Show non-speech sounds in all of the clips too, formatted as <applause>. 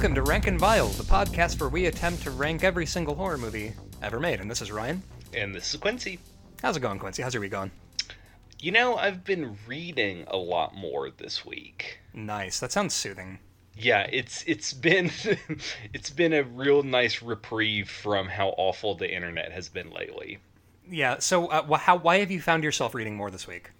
welcome to Rank and Vile, the podcast where we attempt to rank every single horror movie ever made. And this is Ryan. And this is Quincy. How's it going, Quincy? How's your week going? You know, I've been reading a lot more this week. Nice. That sounds soothing. Yeah, it's it's been <laughs> it's been a real nice reprieve from how awful the internet has been lately. Yeah. So, uh, how why have you found yourself reading more this week?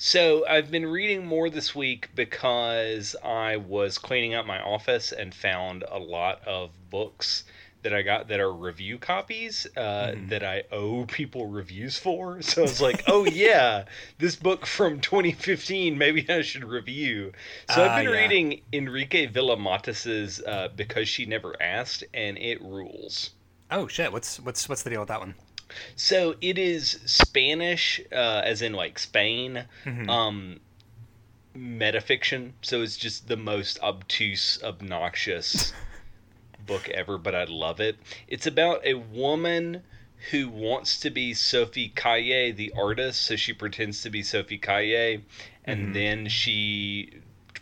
So I've been reading more this week because I was cleaning up my office and found a lot of books that I got that are review copies uh, mm-hmm. that I owe people reviews for. <laughs> So I was like, oh yeah, this book from 2015, maybe I should review. So uh, I've been yeah. reading Enrique Vila-Matas's uh, Because She Never Asked, and it rules. Oh shit! What's what's what's the deal with that one? So it is Spanish, uh, as in like Spain. Mm-hmm. Um, metafiction so it's just the most obtuse obnoxious <laughs> book ever, but I love it. It's about a woman who wants to be Sophie Calle, the artist, so she pretends to be Sophie Calle, and mm-hmm. then she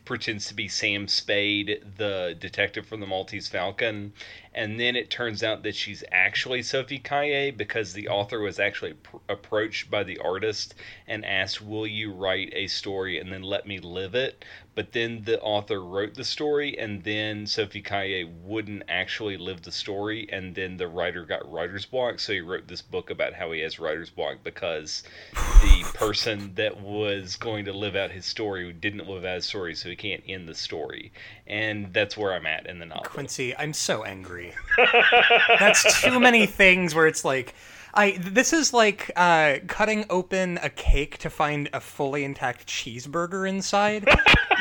pretends to be Sam Spade, the detective from the Maltese Falcon, and then it turns out that she's actually Sophie Calle because the author was actually pr- approached by the artist and asked, "Will you write a story and then let me live it?" But then the author wrote the story, and then Sophie Calle wouldn't actually live the story, and then the writer got writer's block, so he wrote this book about how he has writer's block because the person that was going to live out his story didn't live out his story, so he can't end the story, and that's where I'm at in the novel. Quincy, I'm so angry. <laughs> that's too many things where it's like I this is like uh, cutting open a cake to find a fully intact cheeseburger inside.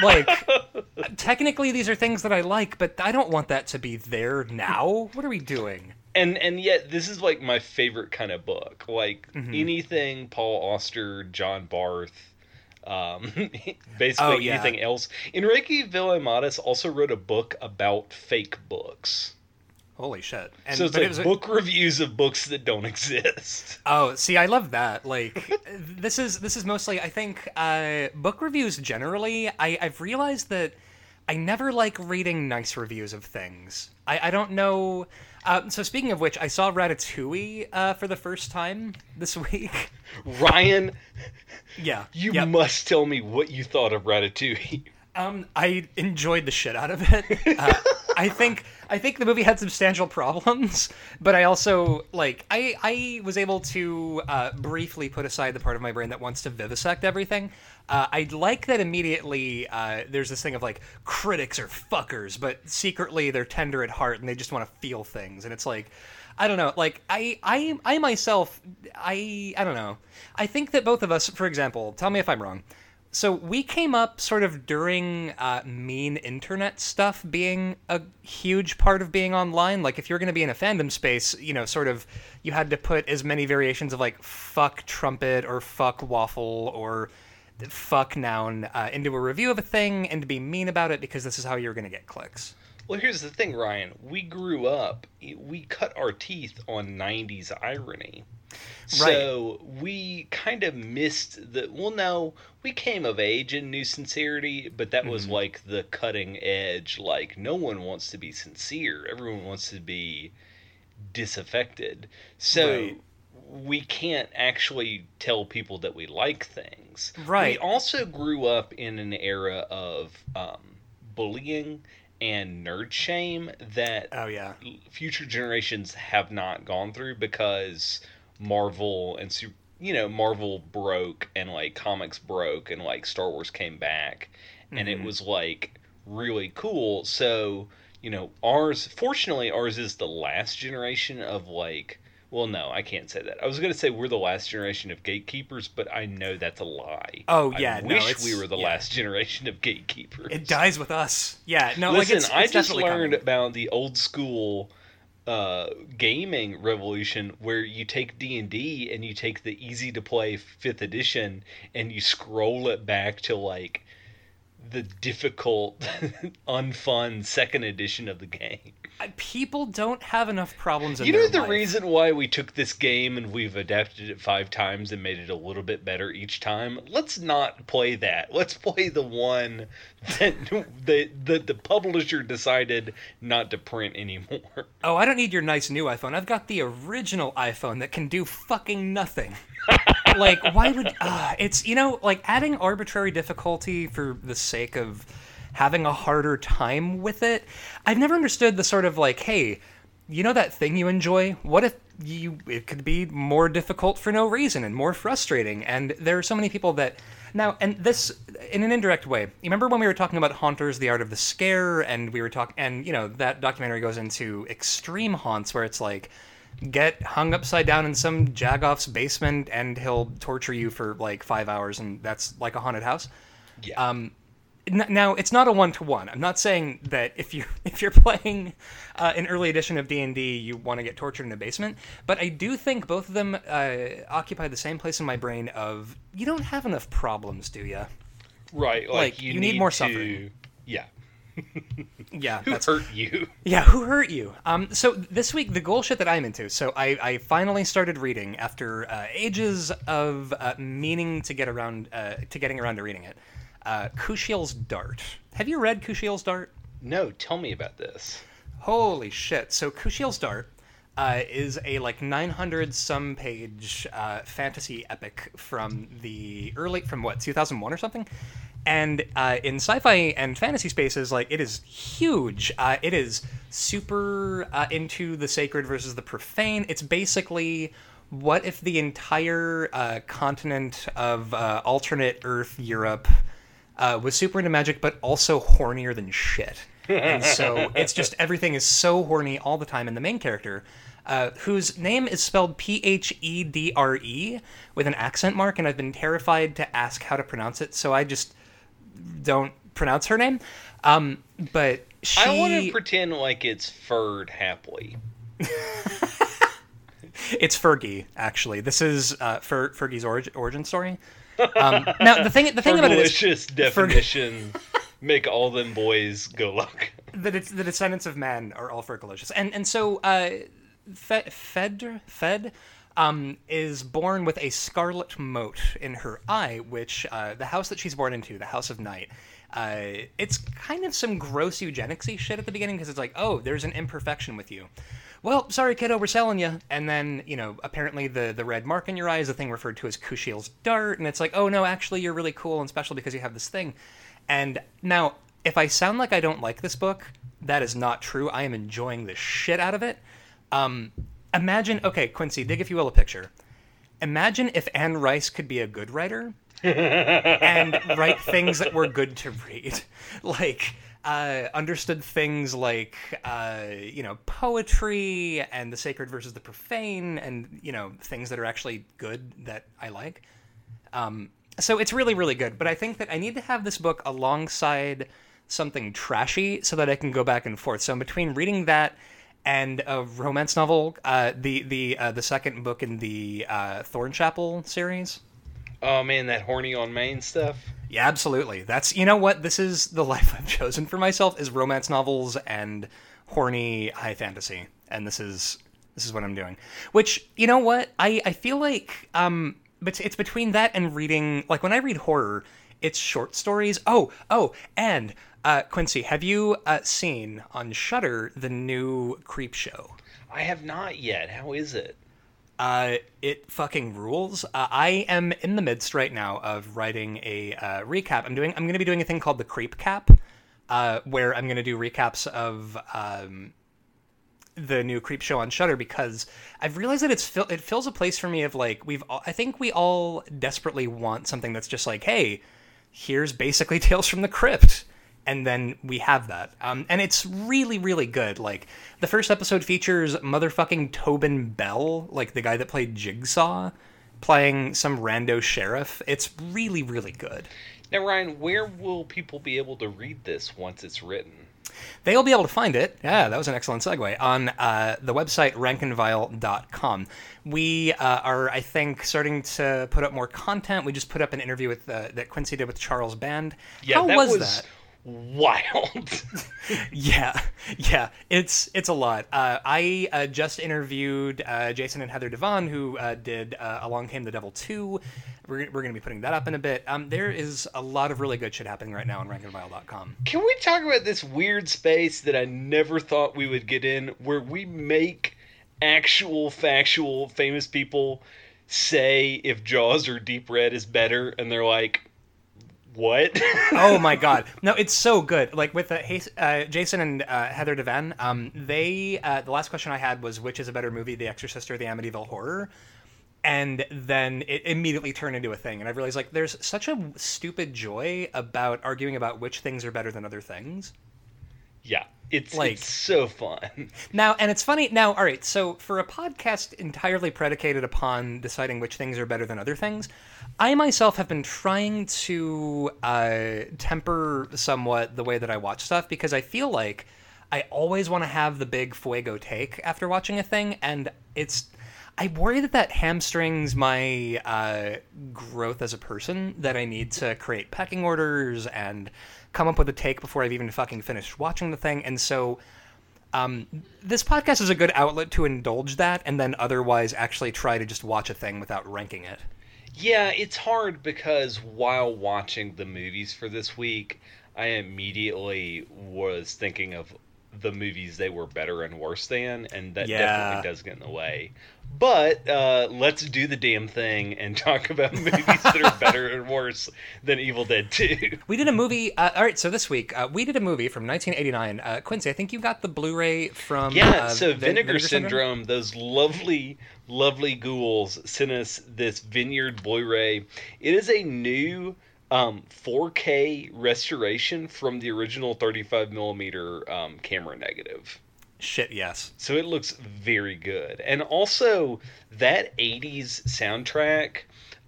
like <laughs> technically these are things that I like, but I don't want that to be there now. What are we doing? And and yet this is like my favorite kind of book. Like mm-hmm. anything Paul Auster, John Barth, um, <laughs> basically oh, yeah. anything else. Enrique Vila-Matas also wrote a book about fake books. Holy shit! And, so it's like it book reviews of books that don't <laughs> exist. Oh, see, I love that. Like, <laughs> this is this is mostly, I think, uh, book reviews generally. I, I've realized that I never like reading nice reviews of things. I, I don't know. Uh, so speaking of which, I saw Ratatouille uh, for the first time this <laughs> week. Ryan, yeah, you yep. must tell me what you thought of Ratatouille. Um, I enjoyed the shit out of it. Uh, I think I think the movie had substantial problems, <laughs> but I also like I I was able to uh, briefly put aside the part of my brain that wants to vivisect everything. Uh, I like that immediately. Uh, there's this thing of like critics are fuckers, but secretly they're tender at heart and they just want to feel things. And it's like, I don't know. Like I I I myself I I don't know. I think that both of us, for example, tell me if I'm wrong so we came up sort of during uh, mean internet stuff being a huge part of being online. Like if you're going to be in a fandom space, you know, sort of you had to put as many variations of like fuck trumpet or fuck waffle or fuck noun uh, into a review of a thing and to be mean about it because this is how you're going to get clicks. Well, here's the thing, Ryan. We grew up, we cut our teeth on 90s irony. <laughs> So we kind of missed the. Well, no, we came of age in New Sincerity, but that mm-hmm. was like the cutting edge. Like, no one wants to be sincere, everyone wants to be disaffected. So. Right. We can't actually tell people that we like things. Right. We also grew up in an era of um, bullying and nerd shame that oh yeah future generations have not gone through because Marvel and you know Marvel broke and like comics broke and like Star Wars came back and mm-hmm. it was like really cool. So you know ours fortunately ours is the last generation of like well no i can't say that i was going to say we're the last generation of gatekeepers but i know that's a lie oh yeah i no, wish we were the yeah. last generation of gatekeepers it dies with us yeah no listen like it's, it's i just learned coming. about the old school uh, gaming revolution where you take D&D and you take the easy to play 5th edition and you scroll it back to like the difficult, <laughs> unfun second edition of the game. People don't have enough problems in You know the life. reason why we took this game and we've adapted it five times and made it a little bit better each time? Let's not play that. Let's play the one that <laughs> the the, the publisher decided not to print anymore. <laughs> Oh, I don't need your nice new iPhone. I've got the original iPhone that can do fucking nothing. <laughs> like, why would uh, it's you know like adding arbitrary difficulty for the sake of having a harder time with it? I've never understood the sort of like, hey, you know that thing you enjoy? What if you it could be more difficult for no reason and more frustrating? And there are so many people that now and this in an indirect way. You remember when we were talking about Haunters, the art of the scare, and we were talking and you know that documentary goes into extreme haunts where it's like get hung upside down in some jagoff's basement and he'll torture you for like five hours and that's like a haunted house. Yeah. Um, now it's not a one to one. I'm not saying that if you <laughs> if you're playing uh, an early edition of D and D, you want to get tortured in a basement. But I do think both of them uh, occupy the same place in my brain. Of you don't have enough problems, do you? right. Like, like, you, you need more to- suffering. Yeah. <laughs> <laughs> Yeah, Who that's hurt you? Yeah, who hurt you? Um, so this week, the goal shit that I'm into. So I, I finally started reading after uh, ages of uh, meaning to get around uh, to getting around to reading it. Uh, Kushiel's Dart. Have you read Kushiel's Dart? No, tell me about this. Holy shit! So Kushiel's Dart uh, is a like 900 some page uh, fantasy epic from the early from what 2001 or something. And uh, in sci-fi and fantasy spaces, like it is huge. Uh, it is super uh, into the sacred versus the profane. It's basically what if the entire uh, continent of uh, alternate Earth Europe uh, was super into magic, but also hornier than shit. And so <laughs> it's just everything is so horny all the time. And the main character, uh, whose name is spelled P H E D R E with an accent mark, and I've been terrified to ask how to pronounce it, so I just don't pronounce her name. Um, but she, I want to pretend like it's furred happily. <laughs> it's Fergie. Actually, this is uh, Fer- Fergie's origin, origin story. Um, now the thing, the thing about it is definition. make all them boys go luck. that it's the descendants of man are all fergalicious, and and so uh, Fe- Fed Fed um, is born with a scarlet mote in her eye, which uh, the house that she's born into, the House of Night. Uh, it's kind of some gross eugenicsy shit at the beginning because it's like, oh, there's an imperfection with you. Well, sorry, kiddo, we're selling you. And then, you know, apparently the the red mark in your eye is a thing referred to as Kushiel's dart, and it's like, oh no, actually, you're really cool and special because you have this thing. And now, if I sound like I don't like this book, that is not true. I am enjoying the shit out of it. Um, imagine, okay, Quincy, dig if you will a picture. Imagine if Anne Rice could be a good writer <laughs> and write things that were good to read, <laughs> like uh, understood things like uh, you know poetry and the sacred versus the profane, and you know things that are actually good that I like. Um, so it's really really good but i think that i need to have this book alongside something trashy so that i can go back and forth so in between reading that and a romance novel uh, the the uh, the second book in the uh, thornchapel series Oh man, that horny on Main stuff. Yeah absolutely. That's you know what? This is the <laughs> life i've chosen for myself is romance novels and horny high fantasy. And this is this is what i'm doing. Which you know what? I i feel like um but it's between that and reading like when i read horror it's short stories. Oh oh and uh quincy have you uh, seen on Shudder the new creep show? I have not yet. How is it? Uh, it fucking rules. Uh, I am in the midst right now of writing a uh, recap. I'm doing. I'm going to be doing a thing called the Creep Cap, uh, where I'm going to do recaps of um, the new Creep Show on Shudder because I've realized that it's it fills a place for me of like we've. all- I think we all desperately want something that's just like, hey, here's basically <laughs> Tales from the Crypt. And then we have that. Um, and it's really, really good. Like, the first episode features motherfucking Tobin Bell, like the guy that played Jigsaw, playing some rando sheriff. It's really, really good. Now, Ryan, where will people be able to read this once it's written? They'll be able to find it. Yeah, that was an excellent segue on uh, the website rankandvile.com. We uh, are, I think, starting to put up more content. We just put up an interview with uh, that Quincy did with Charles Band. Yeah, How that was, was, that? Wild. <laughs> Yeah, yeah, it's it's a lot. Uh, I uh, just interviewed uh, Jason and Heather DeVan, who uh, did uh, Along Came the Devil two. We're, we're going to be putting that up in a bit. Um, there is a lot of really good shit happening right now on rankandvile.com. Can we talk about this weird space that I never thought we would get in, where we make actual, factual, famous people say if Jaws or Deep Red is better, and they're like, "What?" <laughs> oh my god. No it's so good. Like with uh, uh, jason and uh, heather devan um, they uh, the last question i had was which is a better movie the exorcist or the amityville horror? And then it immediately turned into a thing and i realized like there's such a stupid joy about arguing about which things are better than other things. Yeah, it's Like- it's so fun. <laughs> now and it's funny now all right so for a podcast entirely predicated upon deciding which things are better than other things i myself have been trying to uh, temper somewhat the way that i watch stuff because i feel like i always want to have the big fuego take after watching a thing and it's I worry that that hamstrings my uh, growth as a person. That I need to create pecking orders and come up with a take before I've even fucking finished watching the thing. And so, um, this podcast is a good outlet to indulge that, and then otherwise actually try to just watch a thing without ranking it. Yeah, it's hard because while watching the movies for this week, I immediately was thinking of the movies they were better and worse than, and that Yeah. definitely does get in the way. But uh, let's do the damn thing and <laughs> talk about movies that are better and <laughs> worse than Evil Dead 2. We did a movie. Uh, all right, so this week uh, we did a movie from 1989. Uh, Quincy, I think you got the Blu-ray from Yeah, uh, so Vin- Vinegar, Syndrome, those lovely, lovely ghouls sent us this Vineyard Blu-ray. It is a new um, 4K restoration from the original 35 millimeter um, camera negative. Shit, yes. So it looks very good. And also that 80s soundtrack,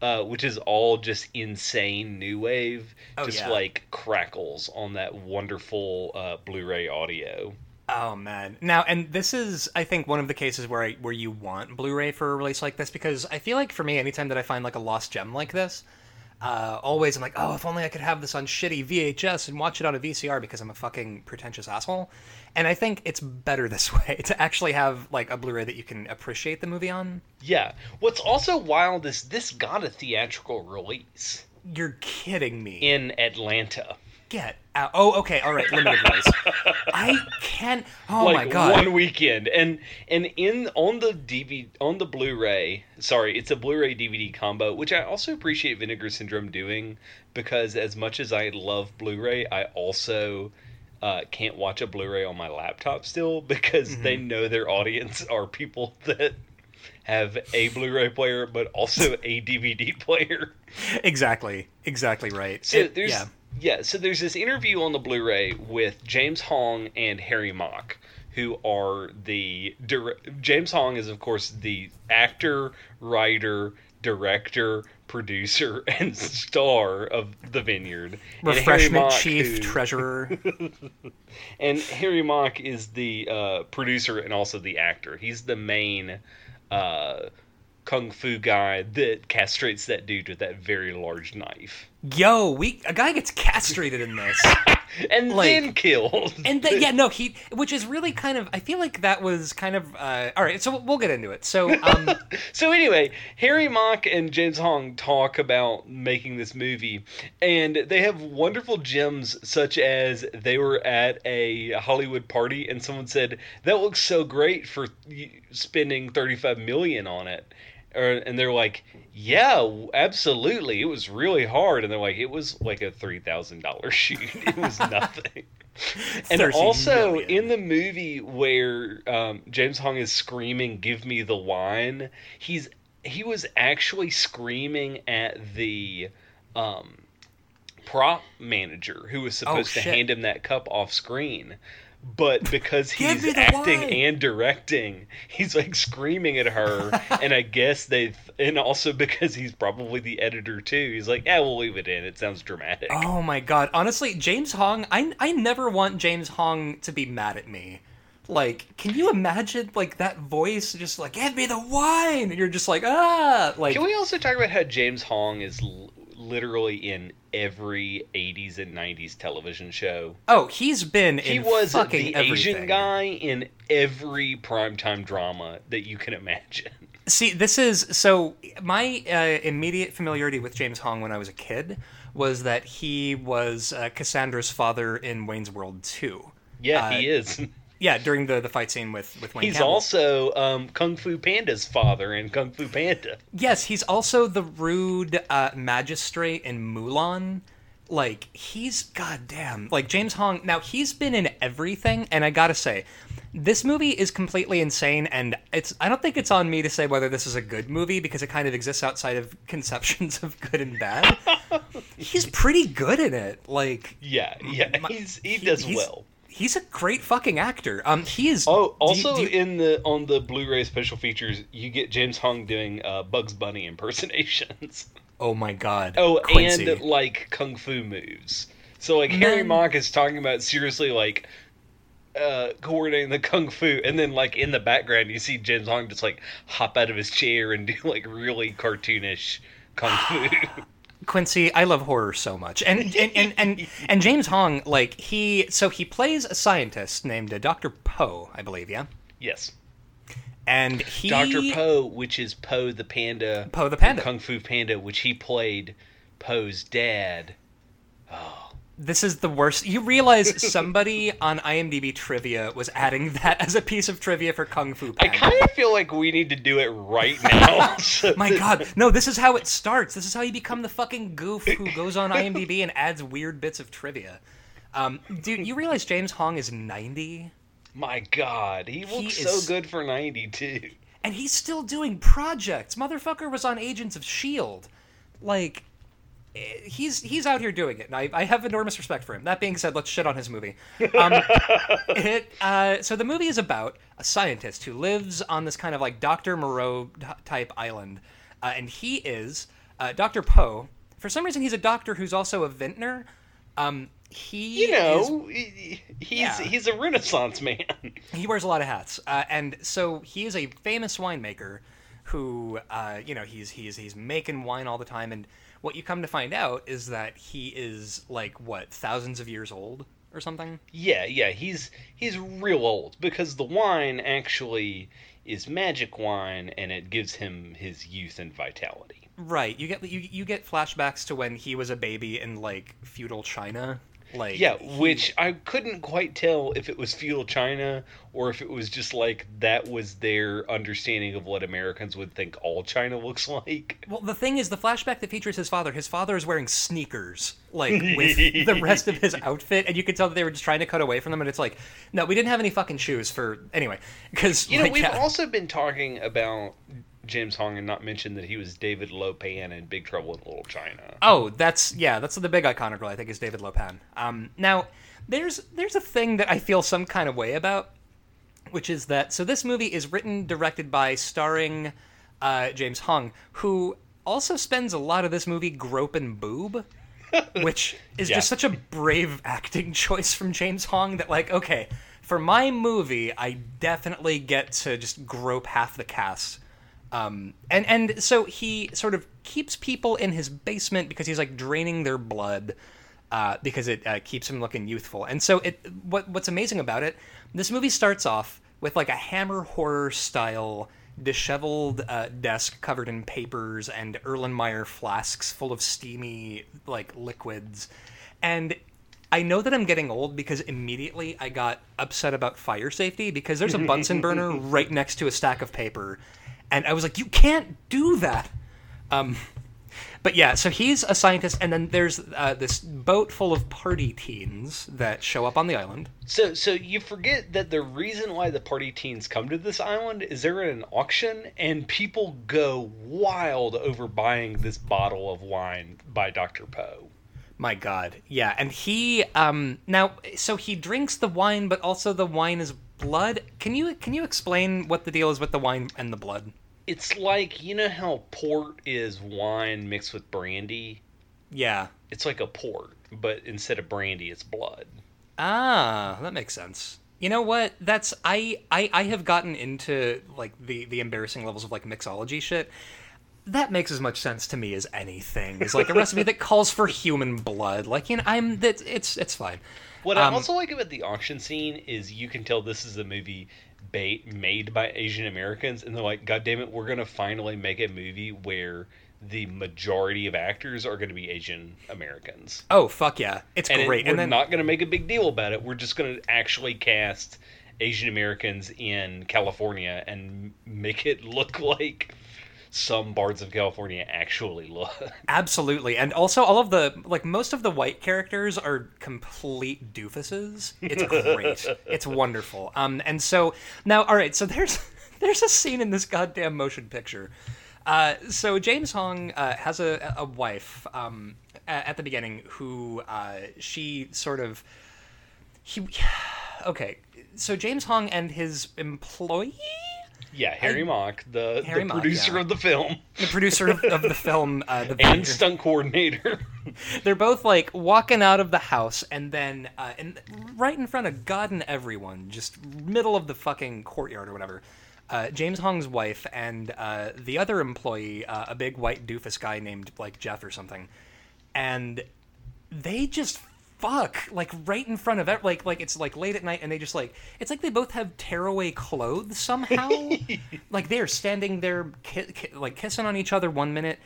uh, which is all just insane new wave, Oh, just yeah. like crackles on that wonderful uh, Blu-ray audio. Oh man. Now, and this is, I think, one of the cases where I, where you want Blu-ray for a release like this because I feel like for me, anytime that I find like a lost gem like this, uh, always I'm like, oh, if only I could have this on shitty VHS and watch it on a VCR because I'm a fucking pretentious asshole. And I think it's better <laughs> this way to actually have like a Blu-ray that you can appreciate the movie on. Yeah. What's also wild is this got a theatrical release You're kidding me. in Atlanta. Get out. Oh, okay. All right. Limited release. I can't. Oh like my god. one weekend. And and in on the DVD on the Blu-ray, sorry, it's a Blu-ray DVD combo, which I also appreciate Vinegar Syndrome doing because as much as I love Blu-ray, I also uh, can't watch a Blu-ray on my laptop still because they Mm-hmm. know their audience are people that have a Blu-ray player but also a DVD player. Exactly. Exactly right. So It- there's yeah. Yeah. so there's this interview on the Blu-ray with James Hong and Harry Mok, who are the James Hong is of course the actor, writer, director, producer, <laughs> and star of The Vineyard. And Harry Refreshment Mok, chief, who- treasurer. <laughs> and Harry Mok is the uh, producer and also the actor. He's the main uh, kung fu guy that castrates that dude with that very large knife. Yo, we a guy gets castrated in this. <laughs> and Like- then killed. And then, yeah, <laughs> no, he, which is really kind of, I feel like that was kind of, uh, all right, so we'll get into it. So, um, <laughs> so anyway, Harry Mok and James Hong talk about making this movie, and they have wonderful gems such as they were at a Hollywood party and someone said that looks so great for spending thirty five million on it. Or, and they're like, yeah, absolutely. It was really hard. And they're like, it was like a three thousand dollar <laughs> shoot. It was nothing. <laughs> and also million. in the movie where um, James Hong is screaming, "Give me the wine," he's he was actually screaming at the um, prop manager who was supposed to Oh, shit. hand him that cup off screen but because he's acting wine. and directing, he's like screaming at her. <laughs> and I guess they, and also because he's probably the editor too. He's like, yeah, we'll leave it in. It sounds dramatic. Oh my god. Honestly, James Hong, I I never want James Hong to be mad at me. Like, can you imagine like that voice just like give me the wine and you're just like ah like Can we also talk about how James Hong is literally in every 80s and 90s television show? Oh, he's been He was fucking the everything. Asian guy in every primetime drama that you can imagine. See, this is so my uh, immediate familiarity with James Hong when I was a kid was that he was uh, Cassandra's father in Wayne's World 2. Yeah, Uh, he is. <laughs> Yeah, during the, the fight scene with with Wayne He's Campbell. also um, Kung Fu Panda's father in Kung Fu Panda. Yes, he's also the rude uh, magistrate in Mulan. Like he's goddamn like James Hong. Now he's been in everything, and I gotta say, this movie is completely insane. And it's I don't think it's on me to say whether this is a good movie because it kind of exists outside of <laughs> conceptions of good and bad. <laughs> he's pretty good in it. Like Yeah, yeah, my- he's he does he's- well. He's a great fucking actor. Um, he is. Oh, do you- also do you- in the on the Blu-ray special features, you get James Hong doing uh, Bugs Bunny impersonations. <laughs> oh my god. Oh, Quincy. and like kung fu moves. So like Harry Man. Mok is talking about seriously like uh coordinating the kung fu and then like in the background you see James Hong just like hop out of his chair and do like really cartoonish kung <sighs> fu. <laughs> Quincy, I love horror so much, and and, and and and James Hong, like he, so he plays a scientist named Doctor Po, I believe, yeah, yes. and he Dr. Po, which is Po the panda. Po the panda. Kung Fu Panda, which he played Po's dad. Oh, This is the worst. You realize <laughs> somebody on IMDb trivia was adding that as a piece of trivia for Kung Fu I kind of feel like we need to do it right now. <laughs> <laughs> My God, no! This is how it starts. This is how you become the fucking goof who goes on IMDb and adds weird bits of trivia. Um, dude, you realize James Hong is ninety? My God, he looks so is- good for ninety too. and he's still doing projects. Motherfucker was on Agents of Shield, like he's he's out here doing it, and I, I have enormous respect for him. That being said, let's shit on his movie. Um, <laughs> it uh, so the movie is about a scientist who lives on this kind of like Doctor Moreau type island, uh, and he is uh, Doctor Po. For some reason, he's a doctor who's also a vintner. Um, he You know, he- he's Yeah. he's a Renaissance man. <laughs> he wears a lot of hats, uh, and so he is a famous winemaker who, uh, you know, he's he's he's making wine all the time. And what you come to find out is that he is like what thousands of years old or something. yeah, yeah, he's he's real old because the wine actually is magic wine and it gives him his youth and vitality. Right. You get you you get flashbacks to when he was a baby in like feudal China. Like Yeah, he- which I couldn't quite tell if it was feudal China or if it was just like that was their understanding of what Americans would think all China <laughs> looks like. Well, the thing is, the flashback that features his father, his father is wearing sneakers, like <laughs> with the rest of his outfit, and you can tell that they were just trying to cut away from them. And it's like, no, we didn't have any fucking shoes for anyway, because You know, like, we've yeah. also been talking about James Hong and not mention that he was David Lopan in Big Trouble in Little China. Oh, that's yeah, that's the big iconic role I think is David Lopan. Um, now, there's there's a thing that I feel some kind of way about, which is that so this movie is written, directed by, starring uh, James Hong, who also spends a lot of this movie groping boob. <laughs> which is Yeah. just such a brave acting <laughs> choice from James Hong that like okay for my movie I definitely get to just grope half the cast um, and and so he sort of keeps people in his basement because he's like draining their blood uh, because it uh, keeps him looking youthful. And so it what what's amazing about it, this movie starts off with like a Hammer horror style disheveled uh, desk covered in papers and Erlenmeyer flasks full of steamy like liquids, and I know that I'm getting old because immediately I got upset about fire safety because there's a Bunsen burner <laughs> right next to a stack of paper, and I was like, you can't do that. Um, but yeah, so he's a scientist, and then there's uh, this boat full of party teens that show up on the island. So, so you forget that the reason why the party teens come to this island is they're an auction, and people go wild over buying this bottle of wine by Dr. Po. My God, yeah, and he um now so he drinks the wine, but also the wine is blood. Can you can you explain what the deal is with the wine and the blood? It's like you know how port is wine mixed with brandy. Yeah. It's like a port, but instead of brandy, it's blood. Ah, that makes sense. You know what? That's I I I have gotten into like the the embarrassing levels of like mixology shit. That makes as much sense to me as anything. It's like a recipe that calls for human blood. Like you know, I'm that it's it's fine. What I Um, also like about the auction scene is you can tell this is a movie ba- made by Asian Americans, and they're like, God damn it, we're gonna finally make a movie where the majority of actors are going to be Asian Americans. Oh fuck yeah, it's great and It, we're and then not going to make a big deal about it. We're just going to actually cast Asian Americans in California and make it look <laughs> like some bards of California actually look. <laughs> Absolutely. And also all of the like most of the white characters are complete doofuses. It's great. <laughs> it's wonderful. Um and so now all right, so there's <laughs> there's a scene in this goddamn motion picture. Uh, so James Hong uh, has a, a wife um, at the beginning who uh, she sort of he <sighs> okay so James Hong and his employee Yeah, Harry Mok, the, Harry the Mok, producer yeah. of the film the producer of, of the film uh, the <laughs> and stunt coordinator. <laughs> they're both like walking out of the house and then uh, and right in front of god and everyone just middle of the fucking courtyard or whatever uh, james hong's wife and uh, the other employee uh, a big white doofus guy named like jeff or something and they just fuck like right in front of it like like it's like late at night and they just like it's like they both have tearaway clothes somehow <laughs> like they're standing there ki- ki- like kissing on each other one minute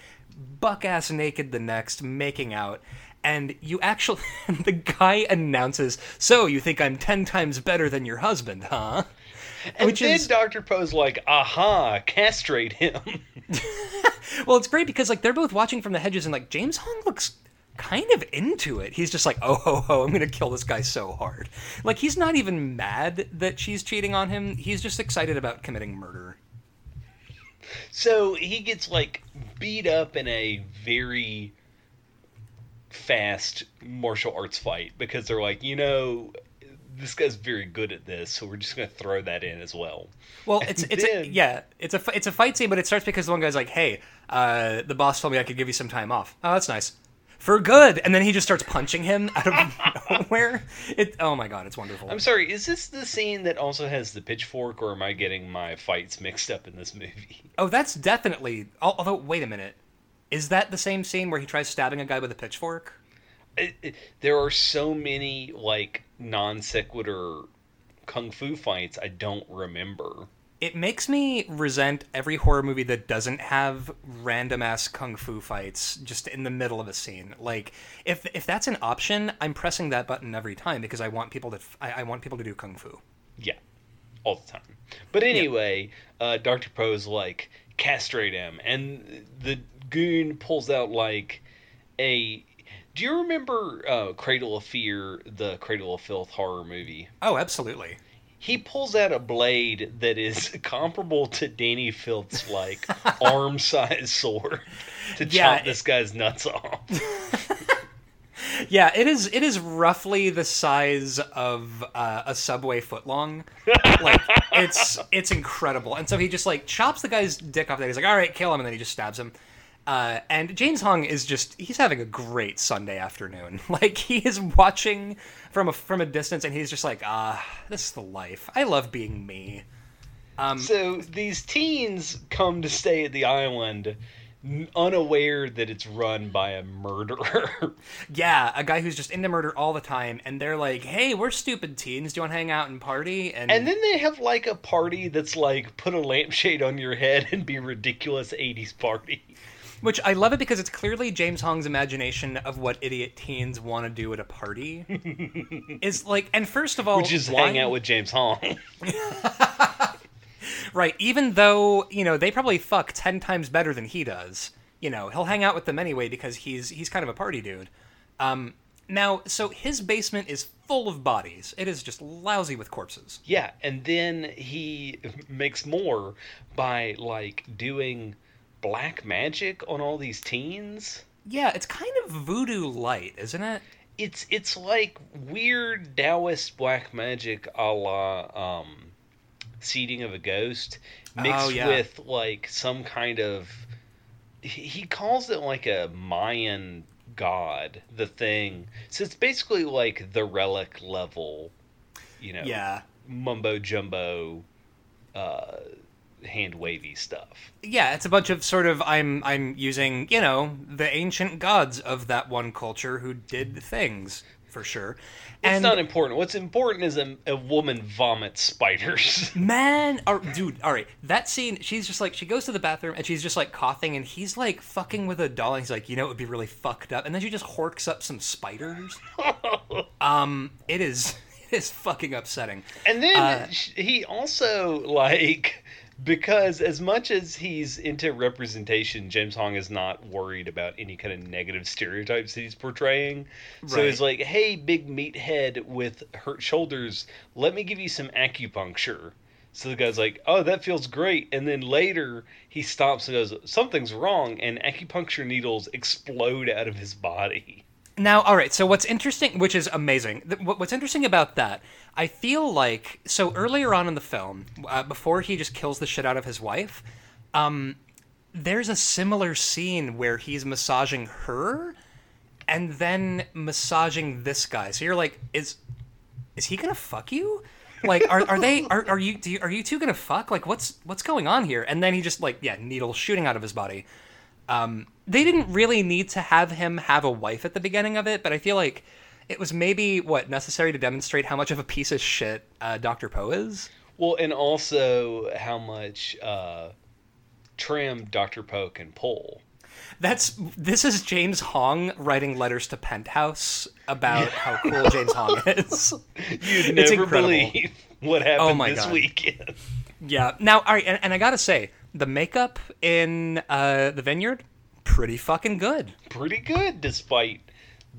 buck ass naked the next making out and you actually <laughs> the guy announces so you think i'm 10 times better than your husband huh And Which then is- Dr. Po's like, aha, castrate him. <laughs> well it's great because like they're both watching from the hedges and like james hong looks kind of into it. He's just like oh ho ho i'm gonna kill this guy so hard. Like he's not even mad that she's cheating on him. He's just excited about committing murder. So he gets like beat up in a very fast martial arts fight because they're like, you know, this guy's very good at this, so we're just gonna throw that in as well. Well, it's it's a, yeah, it's a it's a fight scene, but it starts because the one guy's like, "Hey, uh, the boss told me I could give you some time off. Oh, that's nice, for good." And then he just starts punching him <laughs> out of nowhere. It oh my god, it's wonderful. I'm sorry, is this the scene that also has the pitchfork, or am I getting my fights mixed up in this movie? <laughs> Oh, that's definitely. Although, wait a minute, is that the same scene where he tries stabbing a guy with a pitchfork? It, it- there are so many like non sequitur kung fu fights I don't remember. It makes me resent every horror movie that doesn't have random ass kung fu fights just in the middle of a scene. Like, if if that's an option, I'm pressing that button every time because I want people to I, I want people to do kung fu. Yeah, all the time. But anyway, uh, Dr. Po's like, castrate him. And the goon pulls out like a. Do you remember uh, Cradle of Fear, the Cradle of Filth horror movie? Oh, absolutely. He pulls out a blade that is <laughs> comparable to Dani Filth's like <laughs> arm sized sword to Yeah, chop this guy's nuts off. <laughs> Yeah, it is. It is roughly the size of uh, a subway footlong. Like it's it's incredible. And so he just like chops the guy's dick off. There, he's like, "All right, kill him," and then he just stabs him. Uh, and James Hong is just he's having a great Sunday afternoon. <laughs> Like he is watching from a from a distance, and he's just like, "Ah, this is the life. I love being me." So these teens come to stay at the island, unaware that it's run by a murderer. <laughs> Yeah, a guy who's just into murder all the time, and they're like, "Hey, we're stupid teens. Do you want to hang out and party?" And, and then they have like a party that's like put a lampshade on your head and be ridiculous 80s party. Which I love it because it's clearly James Hong's imagination of what idiot teens want to do at a party. <laughs> is like, and first of all, Which is why- hang out with James Hong. <laughs> right. Even though you know they probably fuck ten times better than he does. You know, he'll hang out with them anyway because he's he's kind of a party dude. Um, now, so his basement is full of bodies. It is just lousy with corpses. yeah, and then he makes more by like doing black magic on all these teens. Yeah, it's kind of voodoo light, isn't it? It's it's like weird Taoist black magic a la um, seeding of a ghost mixed Oh, yeah. with like some kind of he he calls it like a Mayan god, the thing. So it's basically like the relic level, you know, Yeah. mumbo jumbo, uh, hand wavy stuff. Yeah, it's a bunch of sort of I'm I'm using, you know, the ancient gods of that one culture who did things for sure. It's not important. What's important is a, a woman vomits spiders. <laughs> man, or, dude, all right, that scene, she's just like she goes to the bathroom and she's just like coughing and he's like fucking with a doll and he's like, you know, it would be really fucked up, and then she just horks up some spiders. <laughs> um, it is <laughs> it is fucking upsetting. And then Uh, he also like because as much as he's into representation, James Hong is not worried about any kind of negative stereotypes that he's portraying. So he's like, "Hey, big meathead with hurt shoulders, let me give you some acupuncture." So the guy's like, "Oh, that feels great." And then later he stops and goes, "Something's wrong," and acupuncture needles explode out of his body. Now, all right. So what's interesting, which is amazing, what's interesting about that, I feel like so earlier on in the film, uh, before he just kills the shit out of his wife, um, there's a similar scene where he's massaging her, and then massaging this guy. So you're like, is is he gonna fuck you? Like, are, are they are, are you, do you are you two gonna fuck? Like, what's what's going on here? And then he just like yeah, needle shooting out of his body. Um, they didn't really need to have him have a wife at the beginning of it, but I feel like it was maybe what necessary to demonstrate how much of a piece of shit uh, Doctor Po is. Well, and also how much uh, trim Dr. Po can pull. That's this is James Hong writing letters to Penthouse about how cool James Hong <laughs> is. You'd It's never incredible. believe what happened Oh my this God. weekend. Yeah. Now, all right, and, and I gotta say, the makeup in uh, the Vineyard, pretty fucking good. Pretty good, despite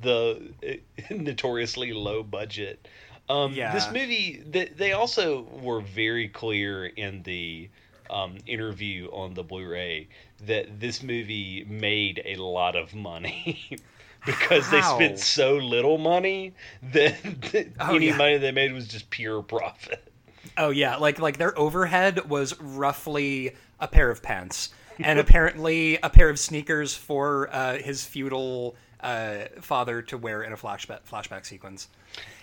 the uh, <laughs> notoriously low budget. Um, Yeah. This movie, they, they also were very clear in the um, interview on the Blu-ray that this movie made a lot of money. <laughs> Because they spent so little money that, <laughs> that Oh, any yeah. money they made was just pure profit. Oh yeah, like like their overhead was roughly a pair of pants, and apparently a pair of sneakers for uh, his feudal uh, father to wear in a flashback flashback sequence.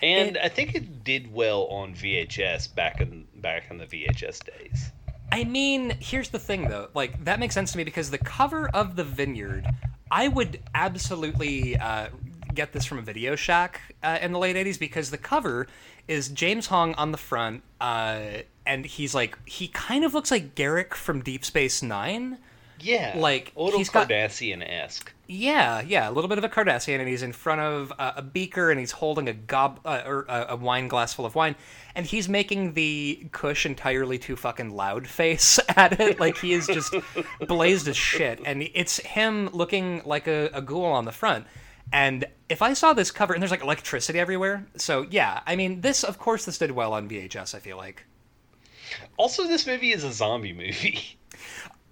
And I think it did well on VHS back in back in the VHS days. I mean, here's the thing though. Like that makes sense to me because the cover of the Vineyard, I would absolutely uh, get this from a Video Shack uh, in the late '80s because the cover is James Hong on the front, uh, and he's like he kind of looks like Garak from Deep Space Nine. Yeah, Like, a little he's got- Cardassian esque. Yeah, yeah, a little bit of a Cardassian, and he's in front of uh, a beaker, and he's holding a gob uh, or uh, a wine glass full of wine, and he's making the Kush entirely too fucking loud face <laughs> at it, like he is just blazed as shit, and it's him looking like a, a ghoul on the front. And if I saw this cover, and there's like electricity everywhere, so yeah, I mean, this of course this did well on VHS. I feel like. Also, this movie is a zombie movie. <laughs>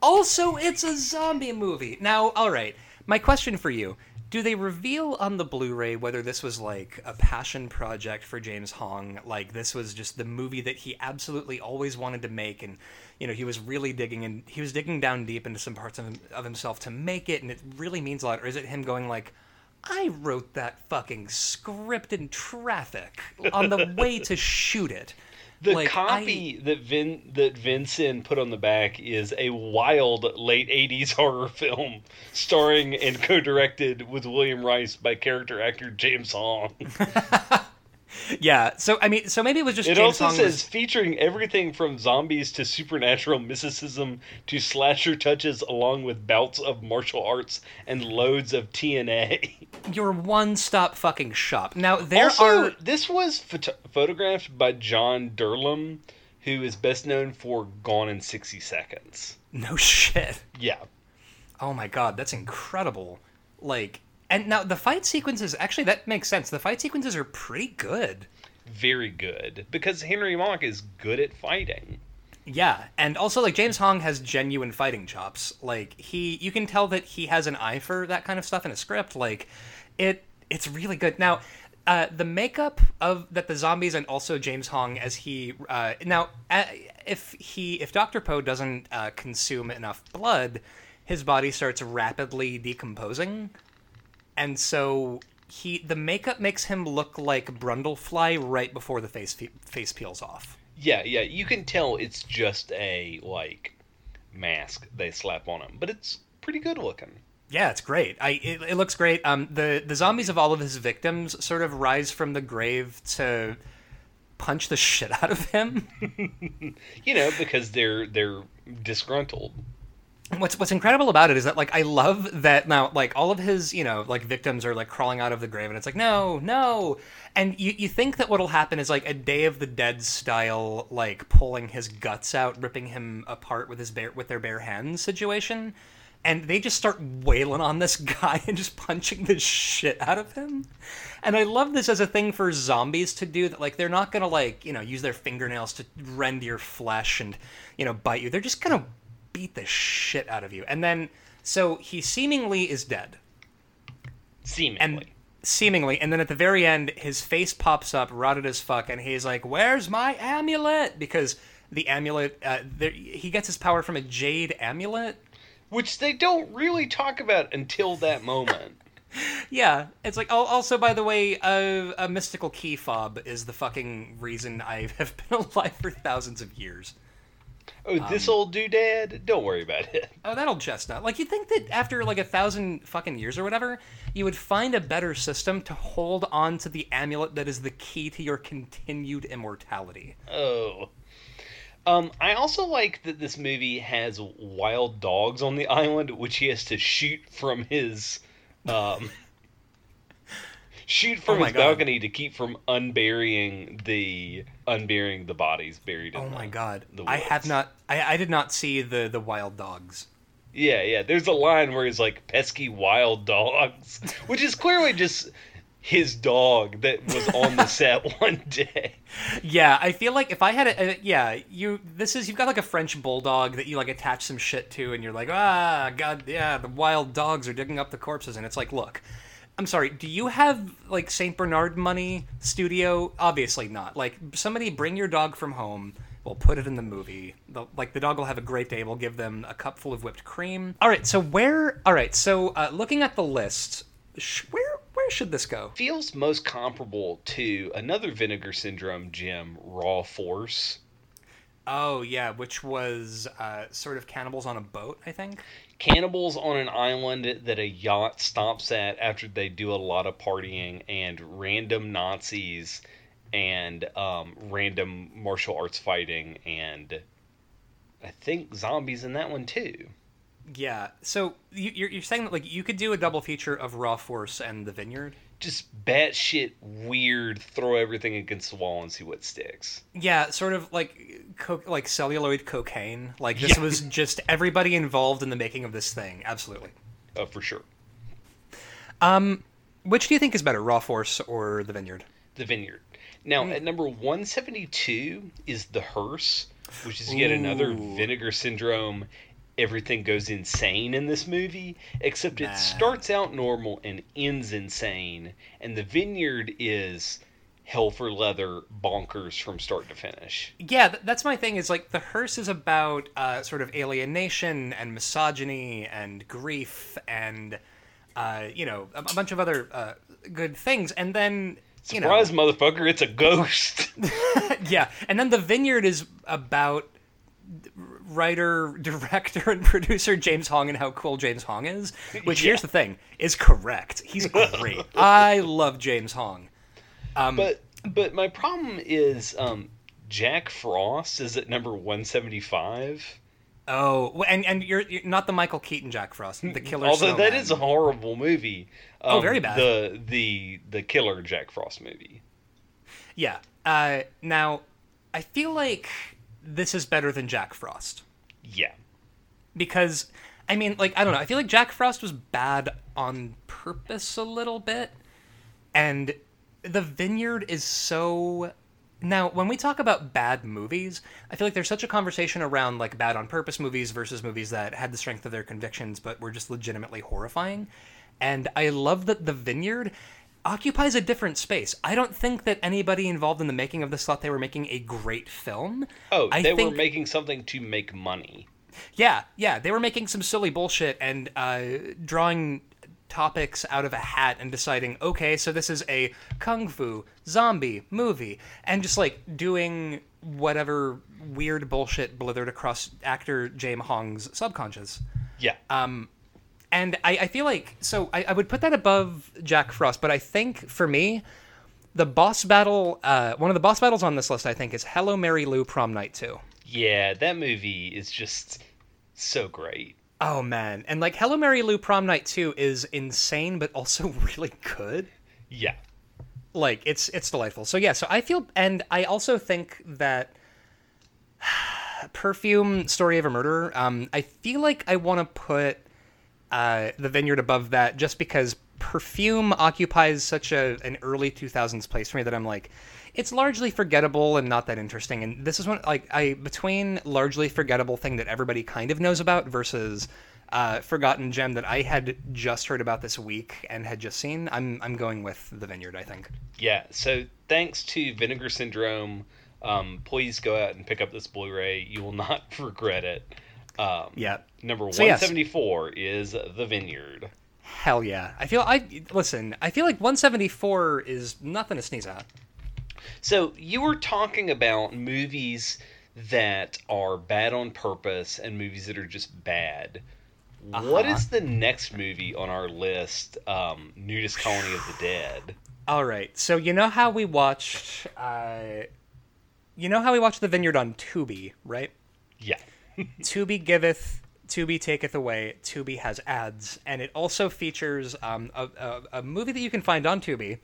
Also, it's a zombie movie. Now, all right. My question for you: Do they reveal on the Blu-ray whether this was like a passion project for James Hong? Like this was just the movie that he absolutely always wanted to make, and you know he was really digging and he was digging down deep into some parts of, him, of himself to make it, and it really means a lot. Or is it him going like? I wrote that fucking script in traffic on the way to shoot it. The Like, copy that Vin that Vincent put on the back is a wild late '80s horror film, starring and co-directed with William Rice by character actor James Hong. <laughs> Yeah, so I mean, so maybe it was just It James also Hong says was- featuring everything from zombies to supernatural mysticism to slasher touches, along with bouts of martial arts and loads of TNA. <laughs> your one-stop fucking shop. Now there also, are this was photo- photographed by John Dirlam, who is best known for Gone in 60 Seconds. no <laughs> shit. Yeah. Oh my god, that's incredible. Like, and now the fight sequences actually that makes sense. The fight sequences are pretty good. Very good. Because Henry Monk is good at fighting. Yeah, and also like James Hong has genuine fighting chops. Like he, you can tell that he has an eye for that kind of stuff in a script. Like it, it's really good. Now, uh, the makeup of that the zombies and also James Hong as he uh, now uh, if he if Doctor Po doesn't uh, consume enough blood, his body starts rapidly decomposing, and so he the makeup makes him look like Brundlefly right before the face face peels off. Yeah, yeah, you can tell it's just a like mask they slap on him, but it's pretty good looking. Yeah, it's great. I it, it looks great. Um, the the zombies of all of his victims sort of rise from the grave to punch the <laughs> shit out of him. <laughs> you know, because they're they're disgruntled. What's what's incredible about it is that like I love that now like all of his you know like victims are like crawling out of the grave and it's like no no and you you think that what'll happen is like a Day of the Dead style like pulling his guts out ripping him apart with his bare with their bare hands situation and they just start wailing on this <laughs> guy and just punching the shit out of him. And I love this as a thing for zombies to do that like they're not going to like, you know, use their fingernails to rend your flesh and, you know, bite you. They're just going to beat the shit out of you. And then so he seemingly is dead. Seemingly. And seemingly and then at the very end his face pops up rotted as fuck and he's like, "Where's my amulet?" because the amulet uh, there, he gets his power from a jade amulet which they don't really talk about until that moment. <laughs> yeah, it's like oh, also by the way, uh, a mystical key fob is the fucking reason I <laughs> have been alive for thousands of years. Oh, this um, old doodad? Don't worry about it. <laughs> Oh, that old chestnut. Like you'd think that after like a thousand fucking years or whatever, you would find a better system to hold on to the amulet that is the key to your continued immortality. Oh. Um, I also like that this movie has wild dogs on the island, which he has to shoot from his um, <laughs> shoot from oh his god. balcony to keep from unburying the unburying the bodies buried. in Oh the, my god! I have not. I, I did not see the the wild dogs. Yeah, yeah. There's a line where he's like pesky wild dogs, <laughs> which is clearly just his dog that was on the set <laughs> one day. Yeah, I feel like if I had a, a, yeah, you this is you've got like a French bulldog that you like attach some shit to and you're like, "Ah, god, yeah, the wild dogs are digging up the corpses." And it's like, "Look, I'm sorry, do you have like St. Bernard money studio? Obviously not. Like somebody bring your dog from home. We'll put it in the movie. The, like the dog will have a great day. We'll give them a cup full of whipped cream. All right, so where? All right, so uh, looking at the list, sh- where where should this go? Feels most comparable to another Vinegar Syndrome gem, Raw Force. Oh yeah, which was uh, sort of cannibals on a boat, I think. Cannibals on an island that a yacht stops at after they do a lot of partying, and random Nazis, and um, random martial arts fighting, and I think zombies in that one too. Yeah. So you, are you're saying that like you could do a double feature of Raw Force and The Vineyard? Just batshit weird. Throw everything against the wall and see what sticks. Yeah, sort of like co- like celluloid cocaine. Like this yeah. was just everybody involved in the making of this thing. Absolutely. Oh, for sure. Um, which do you think is better, Raw Force or The Vineyard? The Vineyard. Now, mm. at number 172 is The Hearse, which is yet Ooh. another Vinegar Syndrome everything goes insane in this movie, except it starts out normal and ends insane, and the vineyard is hell for leather bonkers from start to finish. Yeah, that's my thing. Is like the hearse is about uh, sort of alienation and misogyny and grief and uh, you know a, bunch of other uh, good things, and then. Surprise, you know, motherfucker! It's a ghost. <laughs> yeah, and then the vineyard is about writer, <laughs> director, and producer James Hong and how cool James Hong is. Which yeah. here's the thing is correct. He's great. <laughs> I love James Hong. Um, but but my problem is um, Jack Frost is at number one seventy five. Oh, and and you're, you're, not the Michael Keaton Jack Frost, the killer. Although snowman. that is a horrible movie. Oh, um, oh, very bad. The the the killer Jack Frost movie. Yeah. Uh, now, I feel like this is better than Jack Frost. Yeah. Because I mean, like I don't know, I feel like Jack Frost was bad on purpose a little bit. And the vineyard is so Now, when we talk about bad movies, I feel like there's such a conversation around like bad on purpose movies versus movies that had the strength of their convictions but were just legitimately horrifying. And I love that The Vineyard occupies a different space. I don't think that anybody involved in the making of this thought they were making a great film. Oh, I they think, were making something to make money. Yeah, yeah, they were making some silly bullshit and uh, drawing topics out of a hat and deciding, okay, so this is a kung fu zombie movie, and just like doing whatever weird bullshit blithered across actor James Hong's subconscious. Yeah. Um, and I, I feel like so I, I would put that above Jack Frost, but I think for me, the boss battle, uh, one of the boss battles on this list, I think, is Hello Mary Lou Prom Night Two. yeah, that movie is just so great. Oh man, and like Hello Mary Lou Prom Night 2 is insane but also <laughs> really good. Yeah. Like it's it's delightful. So yeah, so I feel and I also think that <sighs> Perfume Story of a Murder, um I feel like I want to put uh The Vineyard above that just because Perfume occupies such a an early 2000s place for me that I'm like it's largely forgettable and not that interesting. And this is one like I between largely forgettable thing that everybody kind of knows about versus uh, forgotten gem that I had just heard about this week and had just seen. I'm I'm going with the Vineyard. I think. Yeah. So thanks to Vinegar Syndrome, um, please go out and pick up this Blu-ray. You will not <laughs> regret it. Um, Yeah. Number So, yes. 174 is The Vineyard. Hell yeah. I feel I listen. I feel like 174 is nothing to sneeze at. So you were talking about movies that are bad on purpose and movies that are just bad. What Uh-huh. is the next movie on our list? Um, Nudist Colony of the Dead. All right. So you know how we watched. Uh, you know how we watched the Vineyard on Tubi, right? Yeah. Tubi giveth, Tubi taketh away. Tubi has ads, and it also features um, a, a, a movie that you can find on Tubi,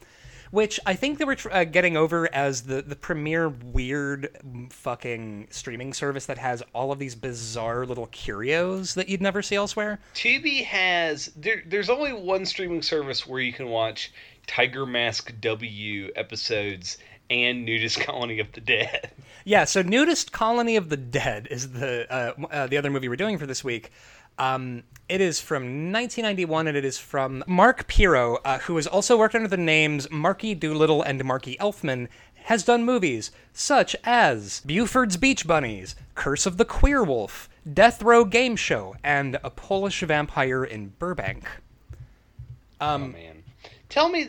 which I think they were tr- uh, getting over as the the premier weird fucking streaming service that has all of these bizarre little curios that you'd never see elsewhere. Tubi has there. There's only one streaming service where you can watch Tiger Mask W episodes and Nudist Colony of the Dead. Yeah, so Nudist Colony of the Dead is the uh, uh, the other movie we're doing for this week. Um, it is from 1991, and it is from Mark Pirro, uh, who has also worked under the names Marky Doolittle and Marky Elfman. Has done movies such as Buford's Beach Bunnies, Curse of the Queer Wolf, Death Row Game Show, and A Polish Vampire in Burbank. oh man, tell me,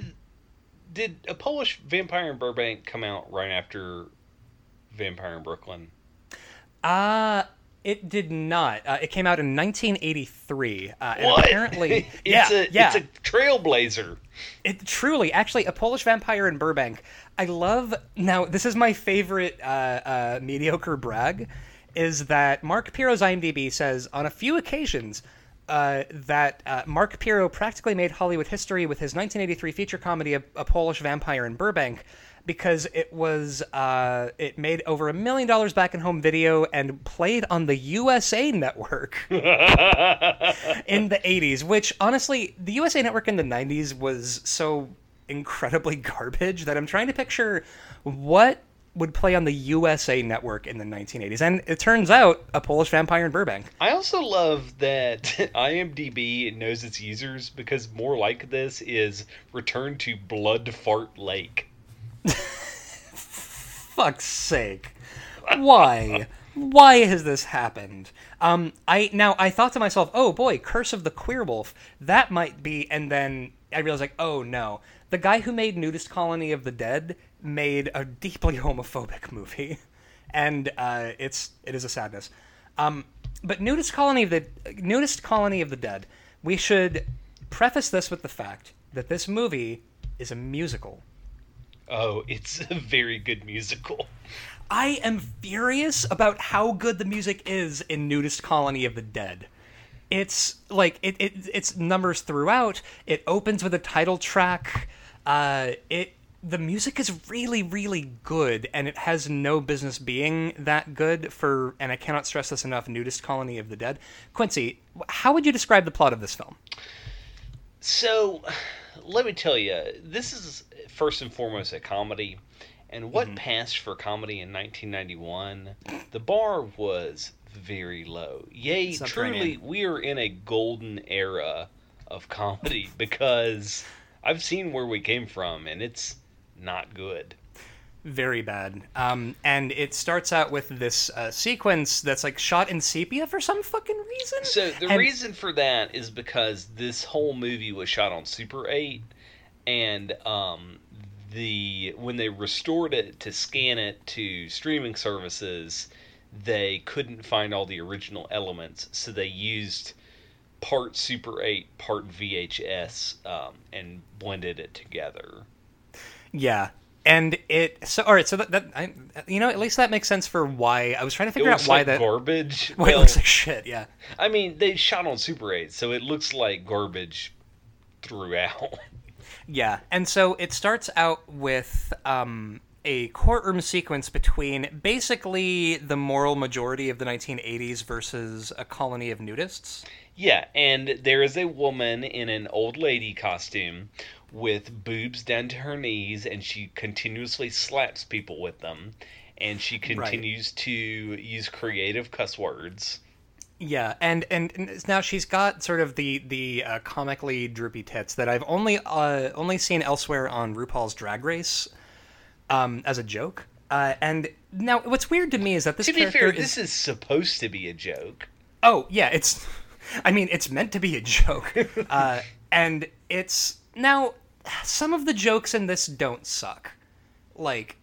did a Polish Vampire in Burbank come out right after Vampire in Brooklyn? Uh it did not. Uh, it came out in 1983. Uh, and What? apparently, <laughs> <laughs> it's yeah, a yeah. it's a trailblazer. It truly, actually, a Polish vampire in Burbank. I love. Now, this is my favorite uh, uh, mediocre brag. Is that Mark Pirro's IMDb says on a few occasions uh, that uh, Mark Pirro practically made Hollywood history with his 1983 feature comedy "A, a Polish Vampire in Burbank." Because it was, uh, it made over a million dollars back in home video and played on the USA <laughs> Network in the 80s, which honestly, the USA Network in the 90s was so incredibly garbage that I'm trying to picture what would play on the USA Network in the 1980s. And it turns out a Polish vampire in Burbank. I also love that <laughs> IMDb knows its users because more like this is Return to Blood Fart Lake. Fuck's sake. Why? Why has this happened? Um, I now I thought to myself, oh boy, Curse of the Queer Wolf. That might be, and then I realized like, oh no, the guy who made Nudist Colony of the Dead made a deeply <laughs> homophobic movie, and uh, it's it is a sadness. Um, but Nudist Colony of the Nudist Colony of the Dead. We should preface this with the fact that this movie is a musical. Oh, it's <laughs> a very good musical. I am furious about how good the music is in Nudist Colony of the Dead. It's like it, it it's numbers throughout. It opens with a title track. Uh, it the music is really really good, and it has no business being that good for. And I cannot stress this enough. Nudist Colony of the Dead. Quincy, how would you describe the plot of this film? So, let me tell you, this is first and foremost a comedy, And what mm-hmm. passed for comedy in 1991, the bar was very low. Yay, truly, we are in a golden era of comedy because I've seen where we came from and it's not good. very bad. Um, and it starts out with this uh, sequence that's like shot in sepia for some fucking reason. So the And- reason for that is because this whole movie was shot on Super 8 and um the when they restored it to scan it to streaming services, they couldn't find all the original elements, so they used part Super 8, part VHS um, and blended it together. Yeah. And it so all right so that, that I, you know at least that makes sense for why I was trying to figure out why like that garbage. <laughs> why it looks like shit yeah I mean, they shot on Super 8, so it looks like garbage throughout. <laughs> Yeah, and so it starts out with um, a courtroom sequence between basically the moral majority of the 1980s versus a colony of nudists. Yeah, and there is a woman in an old lady costume with boobs down to her knees, and she continuously slaps people with them. And she continues to use creative cuss words. Yeah, and, and and now she's got sort of the the uh, comically droopy tits that I've only uh, only seen elsewhere on RuPaul's Drag Race um, as a joke. Uh, and now, what's weird to me is that this To be character fair, is this is supposed to be a joke. Oh yeah, it's. <laughs> I mean, it's meant to be a joke, <laughs> uh, and it's now some of the jokes in this don't suck. Like,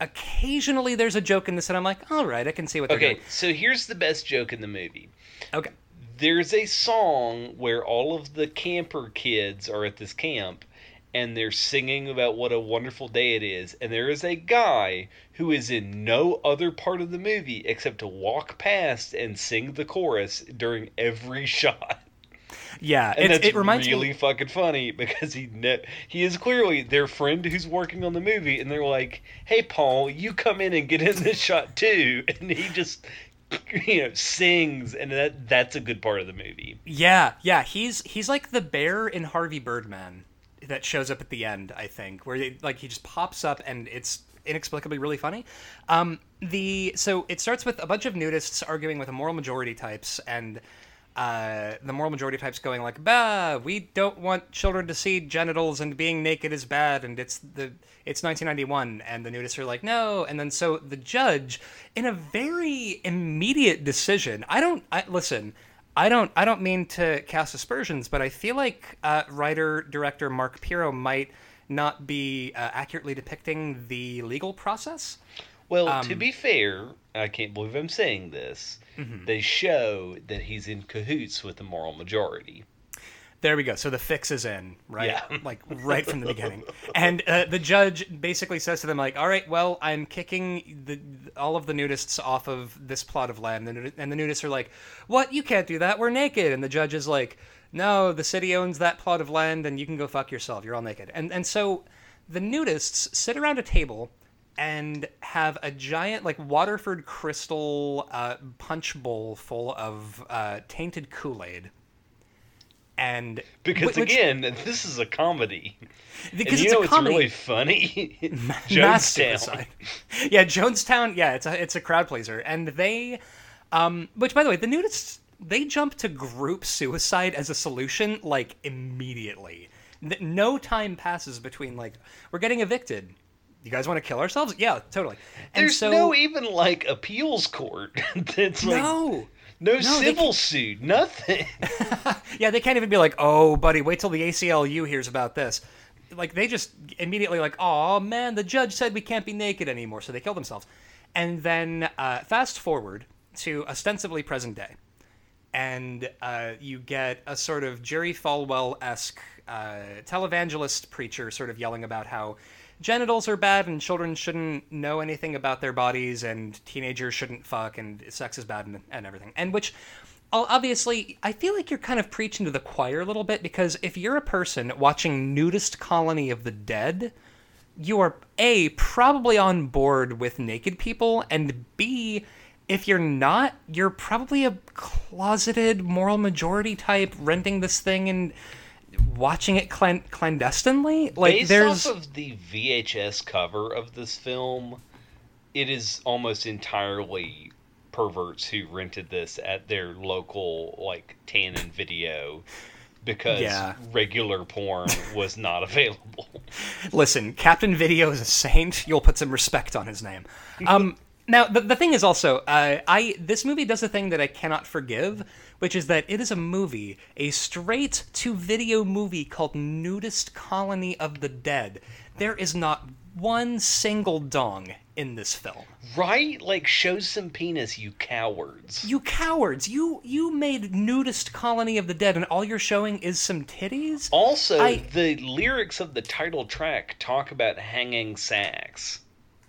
occasionally there's a joke in this, and I'm like, all right, I can see what they're Okay, doing. so here's the best joke in the movie. Okay, There's a song where all of the camper kids are at this camp and they're singing about what a wonderful day it is. And there is a guy who is in no other part of the movie except to walk past and sing the chorus during every <laughs> shot. Yeah, And it's, that's it reminds really me. fucking funny because he ne- he is clearly their friend who's working on the movie, and they're like, "Hey, Paul, you come in and get in this shot too," <laughs> and he just you know sings, and that that's a good part of the movie. Yeah, yeah, he's he's like the bear in Harvey Birdman that shows up at the end. I think where they, like he just pops up and it's inexplicably really funny. Um, the so it starts with a bunch of nudists arguing with the moral majority types and. Uh, the moral majority types going like, "Bah, we don't want children to see genitals, and being naked is bad, and it's the it's 1991." And the nudists are like, "No." And then so the judge, in a very immediate decision, I don't, I listen. I don't I don't mean to cast aspersions, but I feel like uh, writer director Mark Pirro might not be uh, accurately depicting the legal process. Well, Um, to be fair, I can't believe I'm saying this. Mm-hmm. They show that he's in cahoots with the moral majority. There we go. So the fix is in, right? Yeah. <laughs> like right from the beginning. And uh, the judge basically says to them, like, "All right, well, I'm kicking the all of the nudists off of this plot of land." And the, and the nudists are like, "What? You can't do that. We're naked." And the judge is like, "No, the city owns that plot of land, and you can go fuck yourself. You're all naked." And and so the nudists sit around a table and have a giant like Waterford crystal uh, punch bowl full of uh, tainted Kool Aid. And Because which- again, this is a comedy. because and you it's know a comedy. really funny? <laughs> <laughs> Jonestown. yeah, Jonestown. Yeah, it's a it's a crowd pleaser, and they, um, which by the way, the nudists they jump to group suicide as a solution like immediately. No time passes between like we're getting evicted. You guys want to kill ourselves? Yeah, totally. And There's so no even like appeals court. <laughs> That's like no. no, they civil suit, nothing. <laughs> <laughs> Yeah, they can't even be like, "Oh, buddy, wait till the ACLU hears about this." Like they just immediately like, "Oh man, the judge said we can't be naked anymore," so they kill themselves. And then uh, fast forward to ostensibly present day, and uh, you get a sort of Jerry Falwell esque uh, televangelist preacher sort of yelling about how genitals are bad and children shouldn't know anything about their bodies and teenagers shouldn't fuck and sex is bad and, and everything. And which obviously I feel like you're kind of preaching to the choir a little bit because if you're a person watching Nudist Colony of the Dead, you are a probably on board with naked people and b if you're not you're probably a closeted moral majority type renting this thing and watching it clan- clandestinely. Like Based there's off of the VHS cover of this film, it is almost entirely perverts who rented this at their local like Tannen video because Yeah. regular porn was not available. <laughs> listen, Captain Video is a saint. You'll put some respect on his name. Um, now, the, the thing is also, uh, I this movie does a thing that I cannot forgive, which is that it is a movie, a straight to video movie called Nudist Colony of the Dead. There is not one single dong in this film. right? Like show some penis, you cowards. You cowards! You you made Nudist Colony of the Dead, and all you're showing is some titties. Also, I- the lyrics of the title track talk about hanging sacks.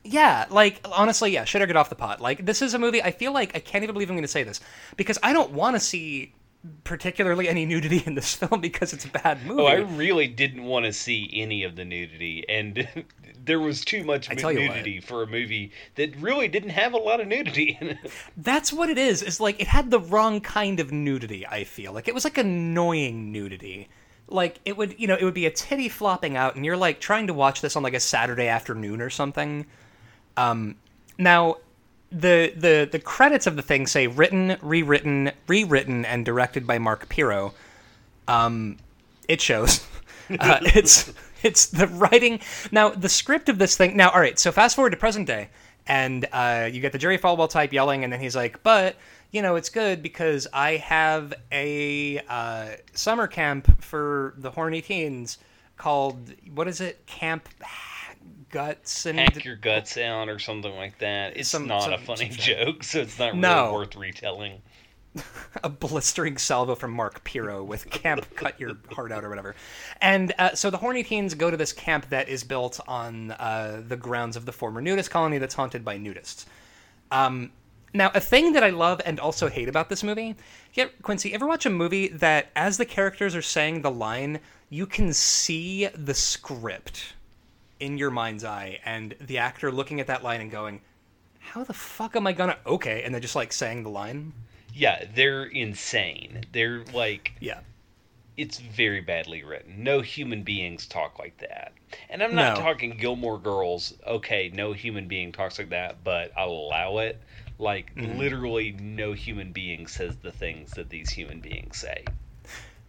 Yeah, like honestly, yeah, should I get off the pot? Like this is a movie. I feel like I can't even believe I'm going to say this because I don't want to see particularly any nudity in this <laughs> film because it's a bad movie. Oh, I really didn't want to see any of the nudity, and <laughs> there was too much you what. nudity for a movie that really didn't have a lot of nudity in it. <laughs> That's what it is. Is like it had the wrong kind of nudity. I feel like it was like annoying nudity. Like it would, you know, it would be a titty flopping out, and you're like trying to watch this on like a Saturday afternoon or something. Um, now, the the the credits of the thing say written, rewritten, rewritten, and directed by Mark Pirro. Um, it shows. <laughs> Uh, it's it's the writing. Now the script of this thing. Now, all right. So fast forward to present day, and uh, you get the Jerry Falwell type yelling, and then he's like, "But you know, it's good because I have a uh, summer camp for the horny teens called what is it? Camp Guts and Hack your guts out or something like that. It's Some- not a funny some- <laughs> joke, so it's not really No. worth retelling. <laughs> a blistering salvo from Mark Pirro with camp cut your heart out or whatever. And uh, so the horny teens go to this camp that is built on uh, the grounds of the former nudist colony that's haunted by nudists. Um, now, a thing that I love and also hate about this movie, yeah, Quincy, ever watch a movie that as the characters are saying the line, you can see the script in your mind's eye and the actor looking at that line and going, how the fuck am I gonna okay? And they're just like saying the line. Yeah, they're insane. They're like Yeah. it's very badly written. No human beings talk like that. And I'm not No. talking Gilmore Girls. Okay, no human being talks like that, but I'll allow it. Like Mm-hmm. literally no human being says the things that these human beings say.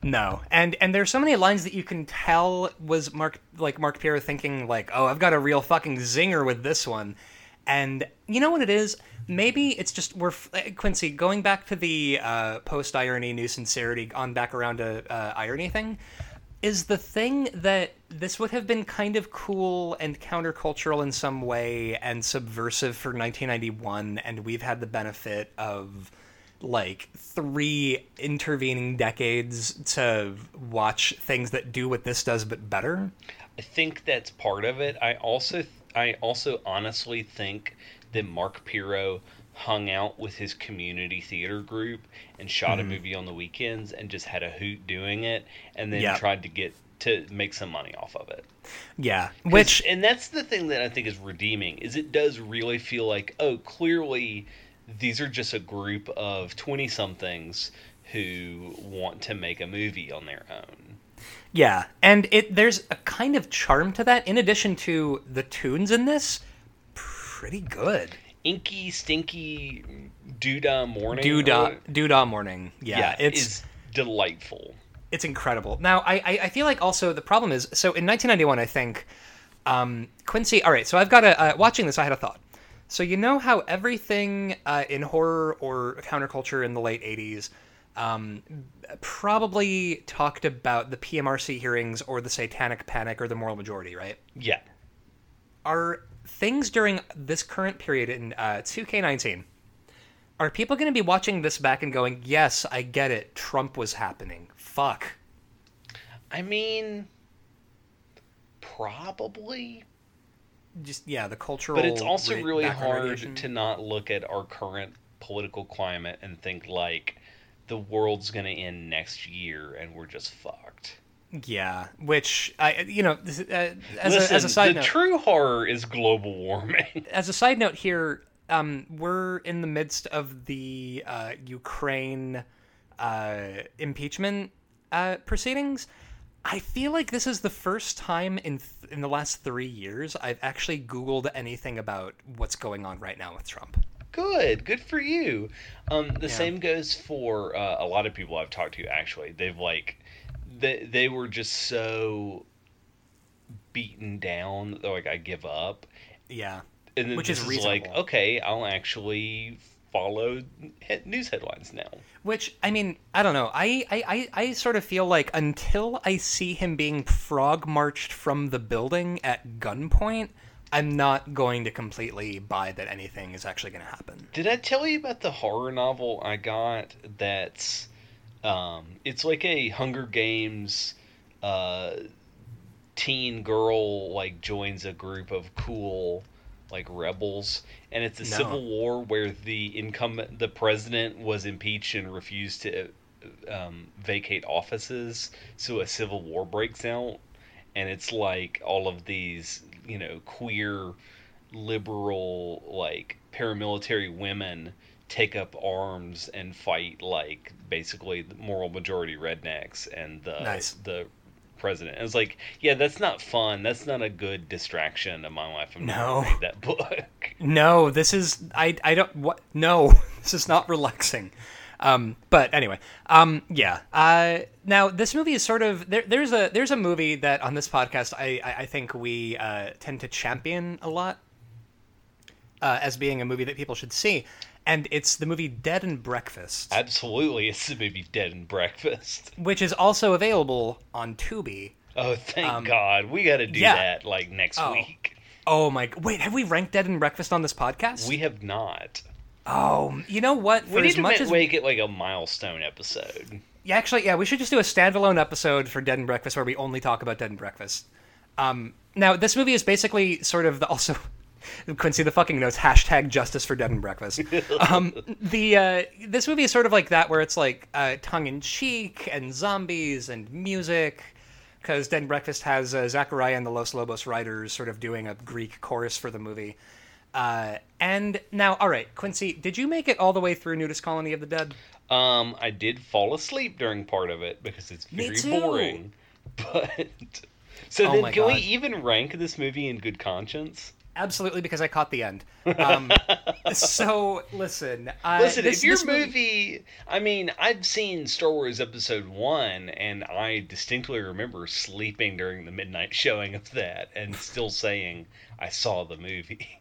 No, and and there's so many lines that you can tell was Mark like Mark Pirro thinking like, oh, I've got a real fucking zinger with this one, and you know what it is? Maybe it's just we're uh, Quincy going back to the uh, post irony, new sincerity, on back around to uh, irony thing. Is the thing that this would have been kind of cool and countercultural in some way and subversive for 1991, and we've had the benefit of like three intervening decades to watch things that do what this does but better. I think that's part of it. I also I also honestly think that Mark Pirro hung out with his community theater group and shot a mm-hmm. movie on the weekends and just had a hoot doing it and then Yep. tried to get to make some money off of it. Yeah, which and that's the thing that I think is redeeming is it does really feel like oh clearly these are just a group of 20 somethings who want to make a movie on their own. Yeah, and it there's a kind of charm to that. In addition to the tunes in this, pretty good. Inky stinky doodah morning. Doodah Doodah Morning. Yeah, yeah, it's delightful. it's incredible. Now, I, I I feel like also the problem is so in 1991, I think um, Quincy. All right, so I've got a uh, watching this. I had a thought. So you know how everything uh, in horror or counterculture in the late 80s um, probably talked about the PMRC hearings or the Satanic Panic or the Moral Majority, right? Yeah. are things during this current period in uh, 2K19 are people going to be watching this back and going, "Yes, I get it. Trump was happening. Fuck." I mean probably Just yeah, the cultural. but it's also ra- really hard radiation. to not look at our current political climate and think like the world's going to end next year and we're just fucked. Yeah, which I you know uh, as Listen, a as a side note. the note, true horror is global warming. <laughs> as a side note here, um, we're in the midst of the uh, Ukraine uh, impeachment uh, proceedings. I feel like this is the first time in th- in the last three years I've actually Googled anything about what's going on right now with Trump. Good, good for you. Um, the same goes for uh, a lot of people I've talked to. Actually, they've like they they were just so beaten down. They're like, I give up. Yeah, And then Which is is, like, okay, I'll actually follow he- news headlines now. Which I mean, I don't know. I, I, I, I sort of feel like until I see him being frog marched from the building at gunpoint, I'm not going to completely buy that anything is actually going to happen. Did I tell you about the horror novel I got? That's um, it's like a Hunger Games uh, teen girl like joins a group of cool like rebels, and it's a No. civil war where the incumbent, the president, was impeached and refused to um, vacate offices, so a civil war breaks out, and it's like all of these you know queer liberal like paramilitary women take up arms and fight like basically the moral majority rednecks and the Nice. the president. And it's like, yeah, that's not fun. That's not a good distraction of my life. I'm No. not read that book. <laughs> No, this is I I don't what no, <laughs> this is not relaxing. Um, but anyway, um, yeah. Uh, now this movie is sort of there, there's a there's a movie that on this podcast I I, I think we uh, tend to champion a lot uh, as being a movie that people should see, and it's the movie Dead and Breakfast, Absolutely, it's the movie Dead and Breakfast. <laughs> which is also available on Tubi. Oh, thank God, we got to do Um, yeah. that like next Oh. week. Oh my! Wait, have we ranked Dead and Breakfast on this podcast? We have not. oh, you know what? For We need as to much as make it like a milestone episode. Yeah, actually, yeah, we should just do a standalone episode for Dead and Breakfast where we only talk about Dead and Breakfast. Um, now, this movie is basically sort of the <laughs> also. Quincy, the fucking notes hashtag justice for Dead and Breakfast. <laughs> Um, the uh, this movie is sort of like that, where it's like uh, tongue in cheek and zombies and music, because Dead and Breakfast has uh, Zachariah and the Los Lobos writers sort of doing a Greek chorus for the movie. Uh, and now, all right, Quincy, did you make it all the way through Nudist Colony of the Dead? Um, I did fall asleep during part of it because it's very boring. <laughs> But so Oh then, can we even rank this movie in good conscience? Absolutely, because I caught the end. Um, <laughs> so listen, uh, Listen, this- if your this movie, I mean, I've seen Star Wars Episode One, and I distinctly remember sleeping during the midnight <laughs> showing of that, and still saying I saw the movie.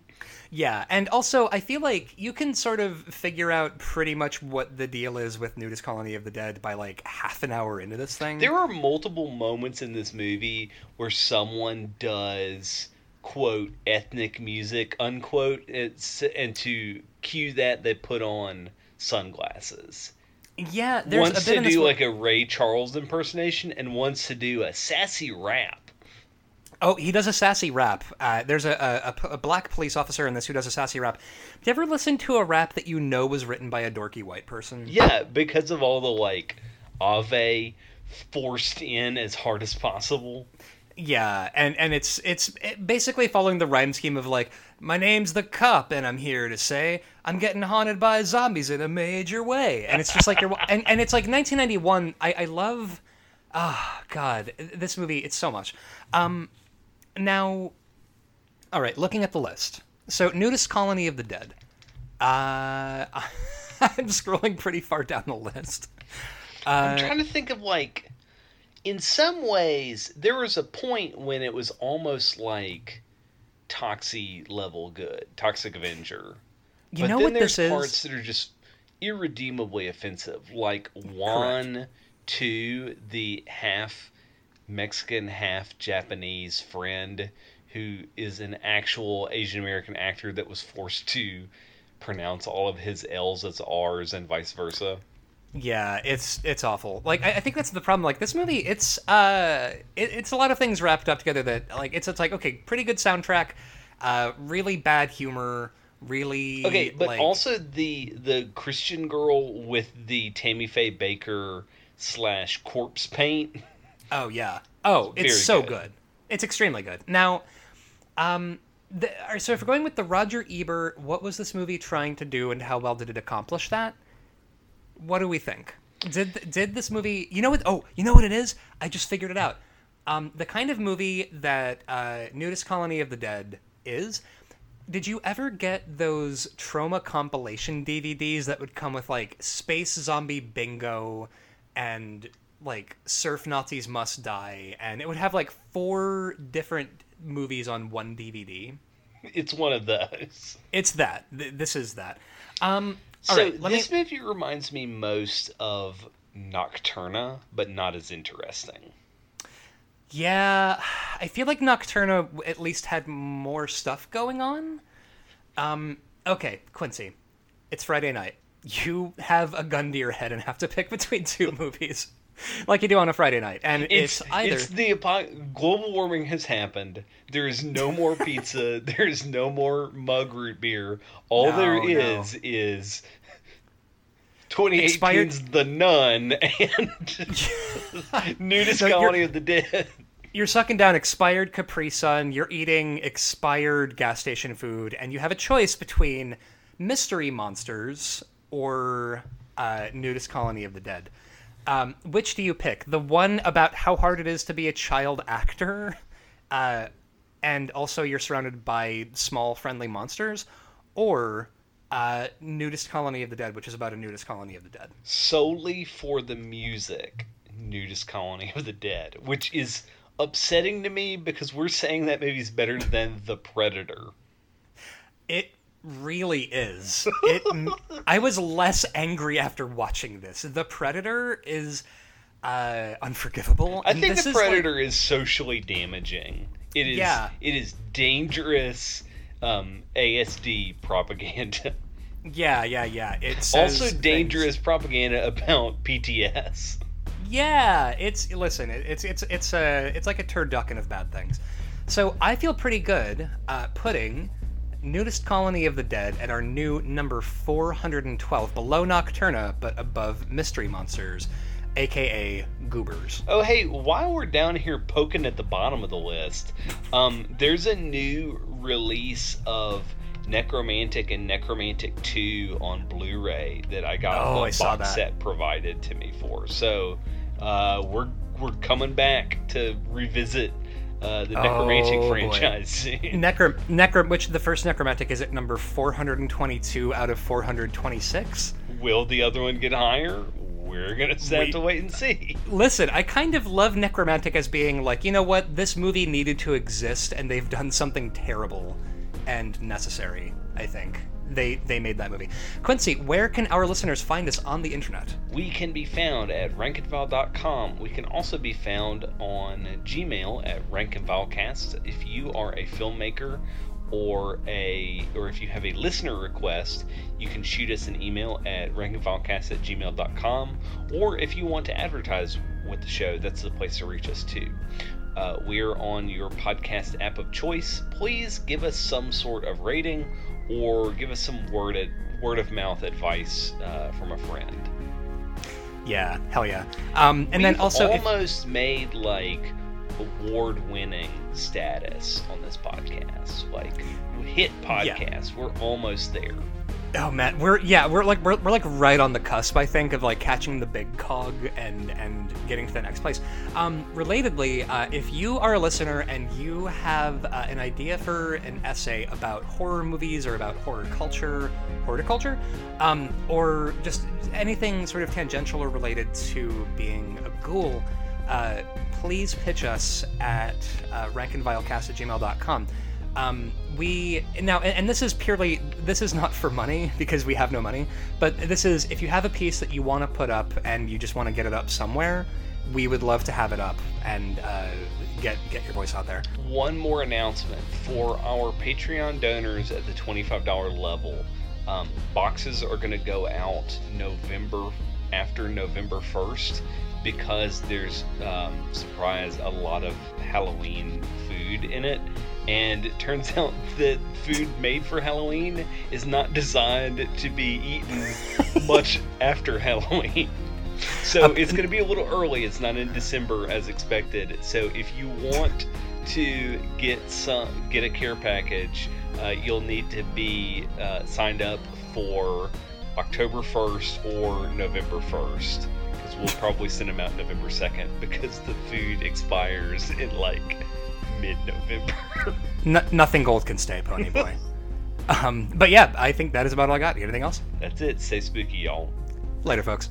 yeah, and also I feel like you can sort of figure out pretty much what the deal is with Nudist Colony of the Dead by like half an hour into this thing. There are multiple moments in this movie where someone does quote ethnic music unquote it's and to cue that they put on sunglasses yeah, there's once a bit to do like a ray charles impersonation and wants to do a sassy rap Oh, he does a sassy rap. Uh, there's a, a, a- a black police officer in this who does a sassy rap. Do you ever listen to a rap that you know was written by a dorky white person? yeah because of all the like ave forced in as hard as possible Yeah, and and it's it's basically following the rhyme scheme of like my name's the cop and I'm here to say I'm getting haunted by zombies in a major way, and it's just like you're and and it's like 1991. I I love, ah God, this movie it's so much. Um, now, all right, looking at the list. So, Nudist Colony of the Dead. Uh, <laughs> I'm scrolling pretty far down the list. I'm trying to think of like, in some ways, there was a point when it was almost like Toxie level good, Toxic Avenger. You but know then what there's this parts is? that are just irredeemably offensive, like one, two, the half Mexican, half Japanese friend who is an actual Asian American actor that was forced to pronounce all of his L's as R's and vice versa. Yeah, it's it's awful. Like I, I think that's the problem. Like this movie, it's uh, it, it's a lot of things wrapped up together. That like it's it's like okay, pretty good soundtrack, uh, really bad humor, really Okay, but like, also the the Christian girl with the Tammy Faye Bakker slash corpse paint. oh yeah, oh it's Very so good. good. It's extremely good. Now, um, the, so if we're going with the Roger Ebert, what was this movie trying to do, and how well did it accomplish that? What do we think? Did did this movie? You know what? Oh, you know what it is? I just figured it out. Um, the kind of movie that uh, Nudist Colony of the Dead is. Did you ever get those Troma compilation DVDs that would come with like Space Zombie Bingo and like Surf Nazis Must Die? And it would have like four different movies on one DVD. It's one of those. It's that. Th- this is that. Um, So right, this me. movie reminds me most of Nocturna, but not as interesting. Yeah, I feel like Nocturna at least had more stuff going on. Um, okay, Quincy, it's Friday night. You have a gun to your head and have to pick between two <laughs> movies, <laughs> like you do on a Friday night, and it's, It's either. it's the apo- global warming has happened. There is no more <laughs> pizza. there is no more mug root beer. All No, there no. is is 2018's Expired- The Nun and <laughs> Nudist So Colony of the Dead. You're sucking down expired Capri Sun, you're eating expired gas station food, and you have a choice between Mystery Monsters or uh, Nudist Colony of the Dead. Um, which do you pick? The one about how hard it is to be a child actor, uh, and also you're surrounded by small friendly monsters, or uh, Nudist Colony of the Dead, which is about a nudist colony of the dead. solely for the music nudist colony of the dead which is upsetting to me because we're saying that movie's better than the predator It really is. It. <laughs> I was less angry after watching this. The Predator is uh, unforgivable. i think the is, like- predator is socially damaging it is Yeah. it is dangerous um, asd propaganda <laughs> yeah, yeah, yeah. It's also things- dangerous propaganda about pts Yeah, it's listen. It's it's it's a it's like a turducken of bad things. So I feel pretty good uh, putting Nudist Colony of the Dead at our new number 412, below Nocturna but above Mystery Monsters, aka Goobers. Oh, hey, while we're down here poking at the bottom of the list, um, there's a new release of Nekromantik and Nekromantik 2 on Blu ray that I got Oh, a I saw box set provided to me for. So uh, we're, we're coming back to revisit uh, the Nekromantik Oh, franchise <laughs> soon. Necro, necro, which the first Nekromantik is at number 422 out of 426. Will the other one get higher? We're going to have to wait and see. Listen, I kind of love Nekromantik as being like, you know what, this movie needed to exist, and they've done something terrible and necessary. I think they they made that movie. Quincy, where can our listeners find us on the internet? We can be found at rankandvile.com. We can also be found on Gmail at rankandvilecast. If you are a filmmaker or a or if you have a listener request, you can shoot us an email at rankandvilecast at gmail.com. Or if you want to advertise with the show, that's the place to reach us too. Uh, we're on your podcast app of choice. Please give us some sort of rating or give us some word word of mouth advice uh, from a friend. Yeah, hell yeah. Um, and then We've also, if, almost made like award-winning status on this podcast, like hit podcast. We're almost there. Oh man, we're yeah, we're like we're, we're like right on the cusp. I think of like catching the big cog and and getting to the next place. Um, relatedly, uh, if you are a listener and you have uh, an idea for an essay about horror movies or about horror culture, horticulture, um, or just anything sort of tangential or related to being a ghoul, uh, please pitch us at uh, rankandvilecast at gmail.com. Um, we now, and, and this is purely, this is not for money because we have no money, but this is if you have a piece that you want to put up and you just want to get it up somewhere, we would love to have it up and uh, get get your voice out there. One more announcement for our Patreon donors at the twenty-five dollar level. Um, boxes are going to go out November after November first because there's um, surprise a lot of Halloween food in it, and it turns <laughs> out that food made for Halloween is not designed to be eaten <laughs> much after Halloween. So it's going to be a little early. It's not in December as expected. So if you want to get some get a care package, uh, you'll need to be uh, signed up for October 1st or November 1st. Because we'll probably send them out November 2nd <laughs> because the food expires in like mid November. <laughs> N- nothing gold can stay, Pony Boy. <laughs> um, but yeah, I think that is about all I got. Got anything else? That's it. Stay spooky, y'all. Later, folks.